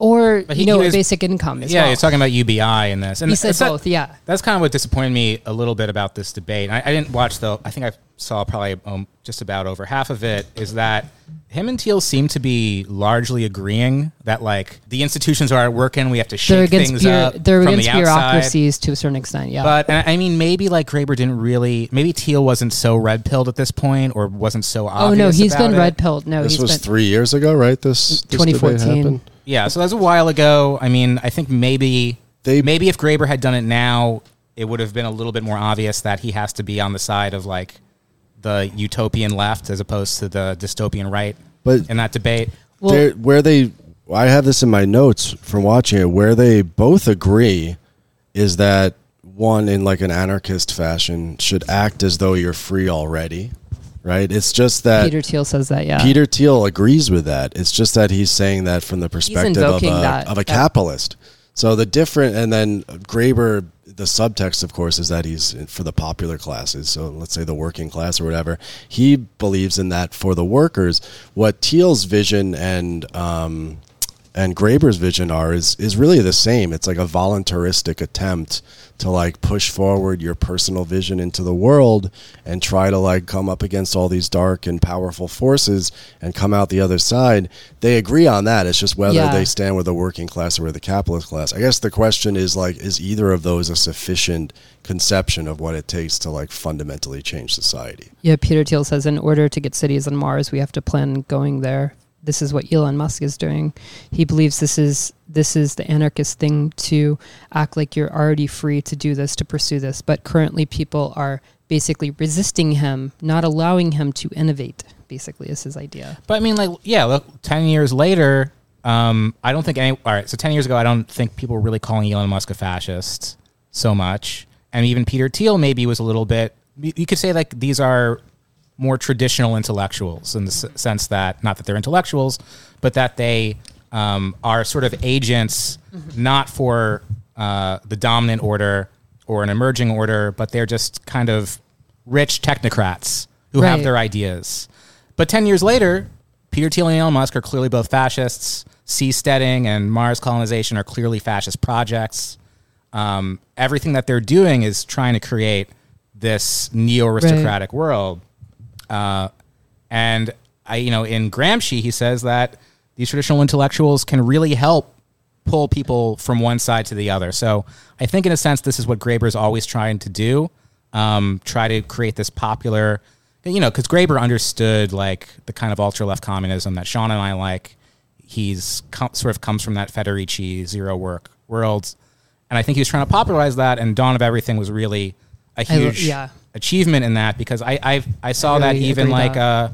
or But you know he was- basic income as yeah, well. he's talking about UBI in this. And he said it's that- both. Yeah. That's kind of what disappointed me a little bit about this debate. I, I didn't watch the. I think I saw probably um, just about over half of it. Is that him and Thiel seem to be largely agreeing that like the institutions are working. We have to They're shake against things bureau- up they're from against the outside. bureaucracies to a certain extent. Yeah. But and I I mean, maybe like Graeber didn't really. Maybe Thiel wasn't so red pilled at this point, or wasn't so obvious. oh no, he's about been it. red pilled. No, this he's was been three years ago, right? This, this debate 2014. Happened? Yeah, so that's a while ago. I mean, I think maybe They- maybe if Graeber had done it now, it would have been a little bit more obvious that he has to be on the side of like the utopian left as opposed to the dystopian right But in that debate. Well- They're- where they, I have this in my notes from watching it, where they both agree is that one, in like an anarchist fashion, should act as though you're free already, right? It's just that Peter Thiel says that. Yeah. Peter Thiel agrees with that. It's just that he's saying that from the perspective of a, that- of a capitalist. So the different, and then Graeber, the subtext, of course, is that he's for the popular classes. So let's say the working class or whatever. He believes in that for the workers. What Thiel's vision and um, and Graeber's vision are is is really the same. It's like a voluntaristic attempt to like push forward your personal vision into the world and try to like come up against all these dark and powerful forces and come out the other side. They agree on that. It's just whether Yeah. they stand with the working class or with the capitalist class. I guess the question is like is either of those a sufficient conception of what it takes to like fundamentally change society? Yeah, Peter Thiel says in order to get cities on Mars, we have to plan going there. This is what Elon Musk is doing. He believes this is this is the anarchist thing to act like you're already free to do this, to pursue this. But currently, people are basically resisting him, not allowing him to innovate. Basically, is his idea. But I mean, like, yeah, look, ten years later, um, I don't think any. All right, so ten years ago, I don't think people were really calling Elon Musk a fascist so much, and even Peter Thiel maybe was a little bit. You you could say like these are more traditional intellectuals in the s- sense that not that they're intellectuals, but that they um, are sort of agents not for uh, the dominant order or an emerging order, but they're just kind of rich technocrats who have Right. their ideas. But 10 years later, Peter Thiel and Elon Musk are clearly both fascists. Seasteading and Mars colonization are clearly fascist projects. Um, everything that they're doing is trying to create this neo aristocratic world. Uh, and I, you know, in Gramsci, he says that these traditional intellectuals can really help pull people from one side to the other. So I think, in a sense, this is what Graeber is always trying to do: um, try to create this popular, you know, because Graeber understood like the kind of ultra left communism that Sean and I like. He's com- sort of comes from that Federici zero work world, and I think he was trying to popularize that. And Dawn of Everything was really a huge yeah. Achievement in that because I I, I saw I that even like that. uh,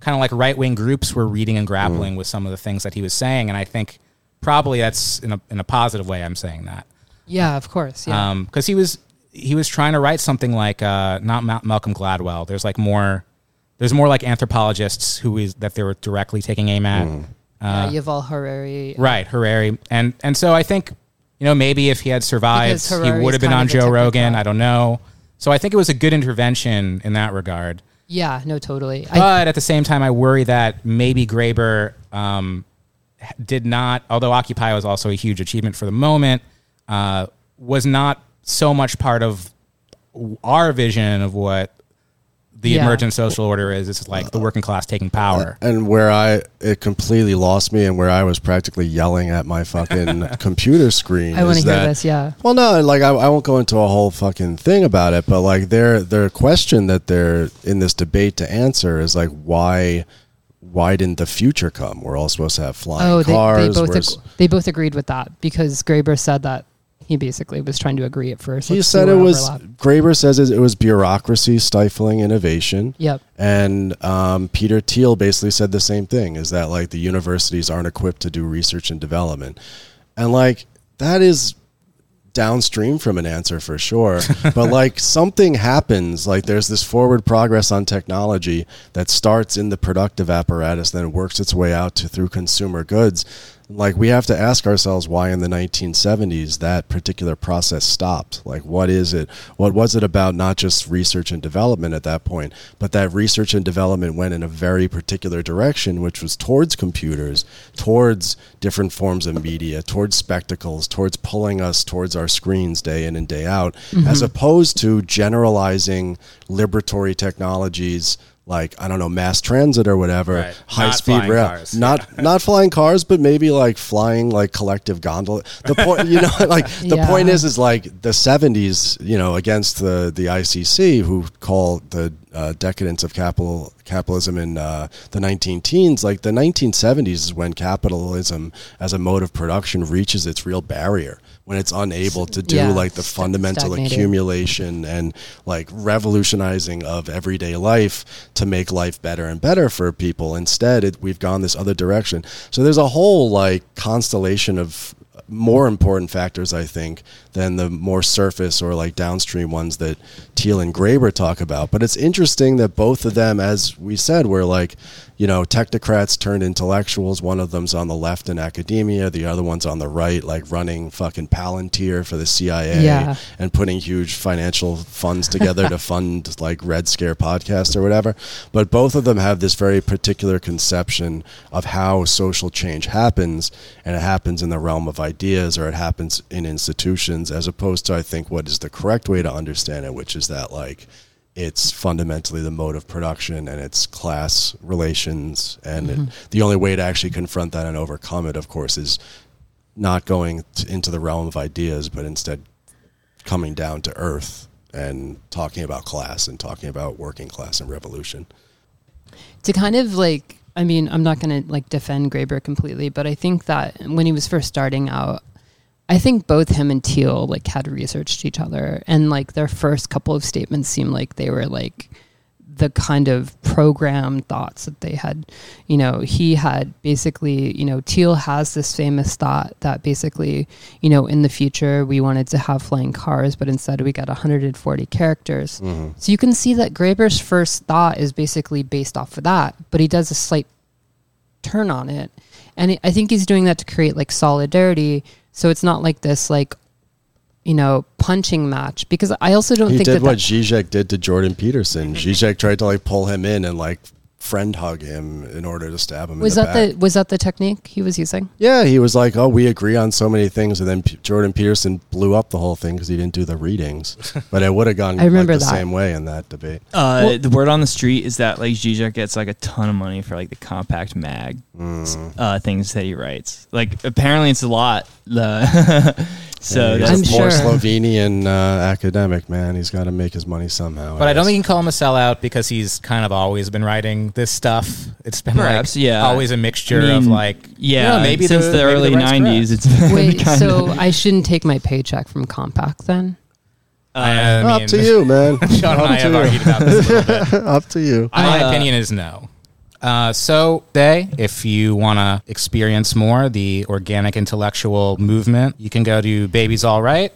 kind of like right wing groups were reading and grappling with some of the things that he was saying, and I think probably that's in a in a positive way. I'm saying that Yeah, of course. Yeah. because he was he was trying to write something like uh, not Ma- Malcolm Gladwell. There's like more there's more like anthropologists who is that they were directly taking aim at. yeah, Yuval Harari. Right, Harari, and and so I think you know maybe if he had survived, he would have been on Joe Rogan. technocrat. I don't know. So I think it was a good intervention in that regard. Yeah, no, totally. I, But at the same time, I worry that maybe Graeber um, did not, although Occupy was also a huge achievement for the moment, uh, was not so much part of our vision of what the Yeah. emergent social order is. It's like the working class taking power. and where I it completely lost me, and where I was practically yelling at my fucking computer screen. I want to hear this. Yeah. Well, no, like I, I won't go into a whole fucking thing about it, but like their their question that they're in this debate to answer is like why why didn't the future come? We're all supposed to have flying Oh, they, cars. they both we're ag- they both agreed with that because Graeber said that he basically was trying to agree at first. he Let's said it was. Graeber says it was bureaucracy stifling innovation. Yep. And um, Peter Thiel basically said the same thing: is that like the universities aren't equipped to do research and development, and like that is downstream from an answer for sure. but like something happens, like there's this forward progress on technology that starts in the productive apparatus, then works its way out to through consumer goods. Like we have to ask ourselves why in the 1970s that particular process stopped. Like what is it? What was it about not just research and development at that point but that research and development went in a very particular direction which was towards computers towards different forms of media towards spectacles towards pulling us towards our screens day in and day out as mm-hmm. opposed to generalizing liberatory technologies like I don't know mass transit or whatever, Right. high Not speed rail, cars. not not flying cars, but maybe like flying like collective gondola. The point, you know, like the Yeah. point is, is like the '70s, you know, against the the ICC, who call the uh, decadence of capital capitalism in uh, the 19 teens. Like the 1970s is when capitalism as a mode of production reaches its real barrier. When it's unable to do Yeah, like the fundamental stagnated. accumulation and like revolutionizing of everyday life to make life better and better for people. Instead, it, we've gone this other direction. So there's a whole like constellation of more important factors, I think, than the more surface or like downstream ones that Thiel and Graeber talk about. But it's interesting that both of them, as we said, were like, you know, technocrats turned intellectuals. One of them's on the left in academia, the other one's on the right, like running fucking Palantir for the CIA Yeah. and putting huge financial funds together to fund like Red Scare podcasts or whatever. But both of them have this very particular conception of how social change happens, and it happens in the realm of ideas or it happens in institutions, as opposed to I think what is the correct way to understand it, which is that like it's fundamentally the mode of production and it's class relations and it, mm-hmm. the only way to actually confront that and overcome it of course is not going t- into the realm of ideas but instead coming down to earth and talking about class and talking about working class and revolution. to kind of like i mean i'm not going to like defend graeber completely but i think that when he was first starting out i think both him and Thiel like had researched each other and like their first couple of statements seemed like they were like the kind of programmed thoughts that they had you know he had basically you know Thiel has this famous thought that basically you know in the future we wanted to have flying cars but instead we got 140 characters mm-hmm. so you can see that Graeber's first thought is basically based off of that, but he does a slight turn on it. And I- I think he's doing that to create like solidarity. So it's not like this like, you know, punching match. Because I also don't He think did that, what that Zizek did to Jordan Peterson. Mm-hmm. Zizek tried to like pull him in and like friend hug him in order to stab him. was in the that back. the was that the technique he was using? Yeah, he was like, "Oh, we agree on so many things," and then P- Jordan Peterson blew up the whole thing because he didn't do the readings. But it would have gone I remember like, the that. same way in that debate. Uh, Well- the word on the street is that like Zizek gets like a ton of money for like the compact mag Mm. uh, things that he writes. Like apparently it's a lot. The so Yeah, I'm he's a poor sure. Slovenian uh, academic man. He's got to make his money somehow. But I don't think you can call him a sellout because he's kind of always been writing this stuff. It's been Perhaps, like yeah. always a mixture I of like yeah, you know, maybe since the, the, maybe early right's '90s, it's been Wait, kind so of, I shouldn't take my paycheck from Compact then? I up to you, man. Sean and I have you. argued about this a little bit. Up to you. My Uh, opinion is no. Uh, so, today, if you want to experience more the organic intellectual movement, you can go to Baby's All Right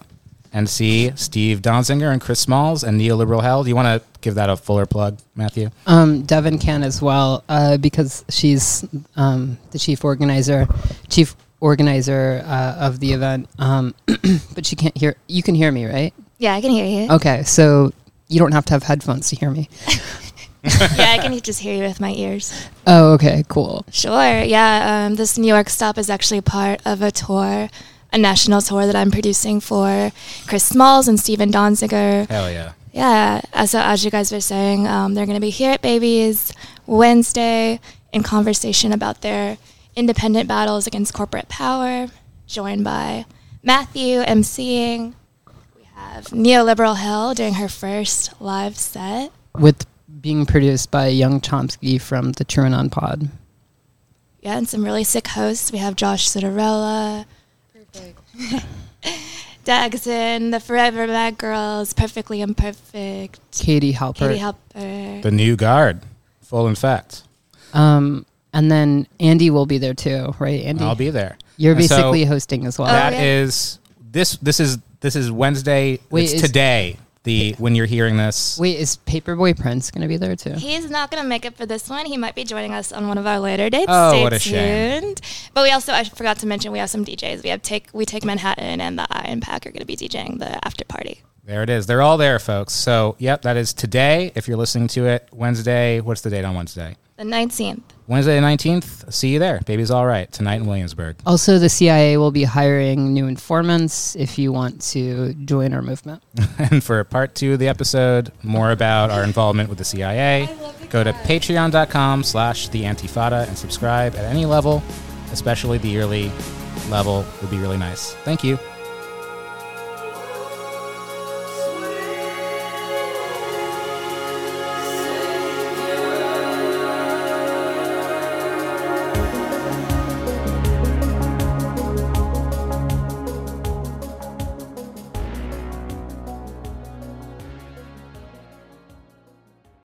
and see Steve Donziger and Chris Smalls and Neoliberal Hell. Do you want to give that a fuller plug, Matthew? Um, Devin can as well uh, because she's um, the chief organizer, chief organizer uh, of the event. Um, but she can't hear. You can hear me, right? Yeah, I can hear you. Okay, so you don't have to have headphones to hear me. yeah, I can just hear you with my ears. Oh, okay, cool. Sure. Yeah, um, this New York stop is actually part of a tour, a national tour that I'm producing for Chris Smalls and Steven Donziger. Hell yeah. Yeah, So as you guys were saying, um, they're going to be here at Baby's Wednesday in conversation about their independent battles against corporate power, joined by Matthew emceeing. We have Neoliberal Hell doing her first live set. With being produced by Young Chomsky from the TrueAnon Pod. Yeah, and some really sick hosts. We have Josh Citarella, Dagson, the Forever Mad Girls, Perfectly Imperfect, Katie Halpert. Katie Halper. The new guard, full in fact. um, and then Andy will be there too, right? Andy, I'll be there. You're And so basically hosting as well. Oh, That yeah. is this. This is this is Wednesday. Wait, it's is- today the when you're hearing this. Wait, is Paperboy Prince going to be there too? He's not going to make it for this one. He might be joining us on one of our later dates. Oh, Stay what a shame. tuned. But we also, I forgot to mention, we have some DJs. We have take we take Manhattan and the Iron Pack are going to be DJing the after party. There it is. They're all there, folks. So, yep, that is today. If you're listening to it, Wednesday. What's the date on Wednesday? The 19th. Wednesday the 19th. See you there. Baby's all right tonight in Williamsburg. Also, the CIA will be hiring new informants if you want to join our movement. and for part two of the episode, more about our involvement with the CIA, go to patreon.com slash the antifada and subscribe at any level, especially the yearly level would be really nice. Thank you.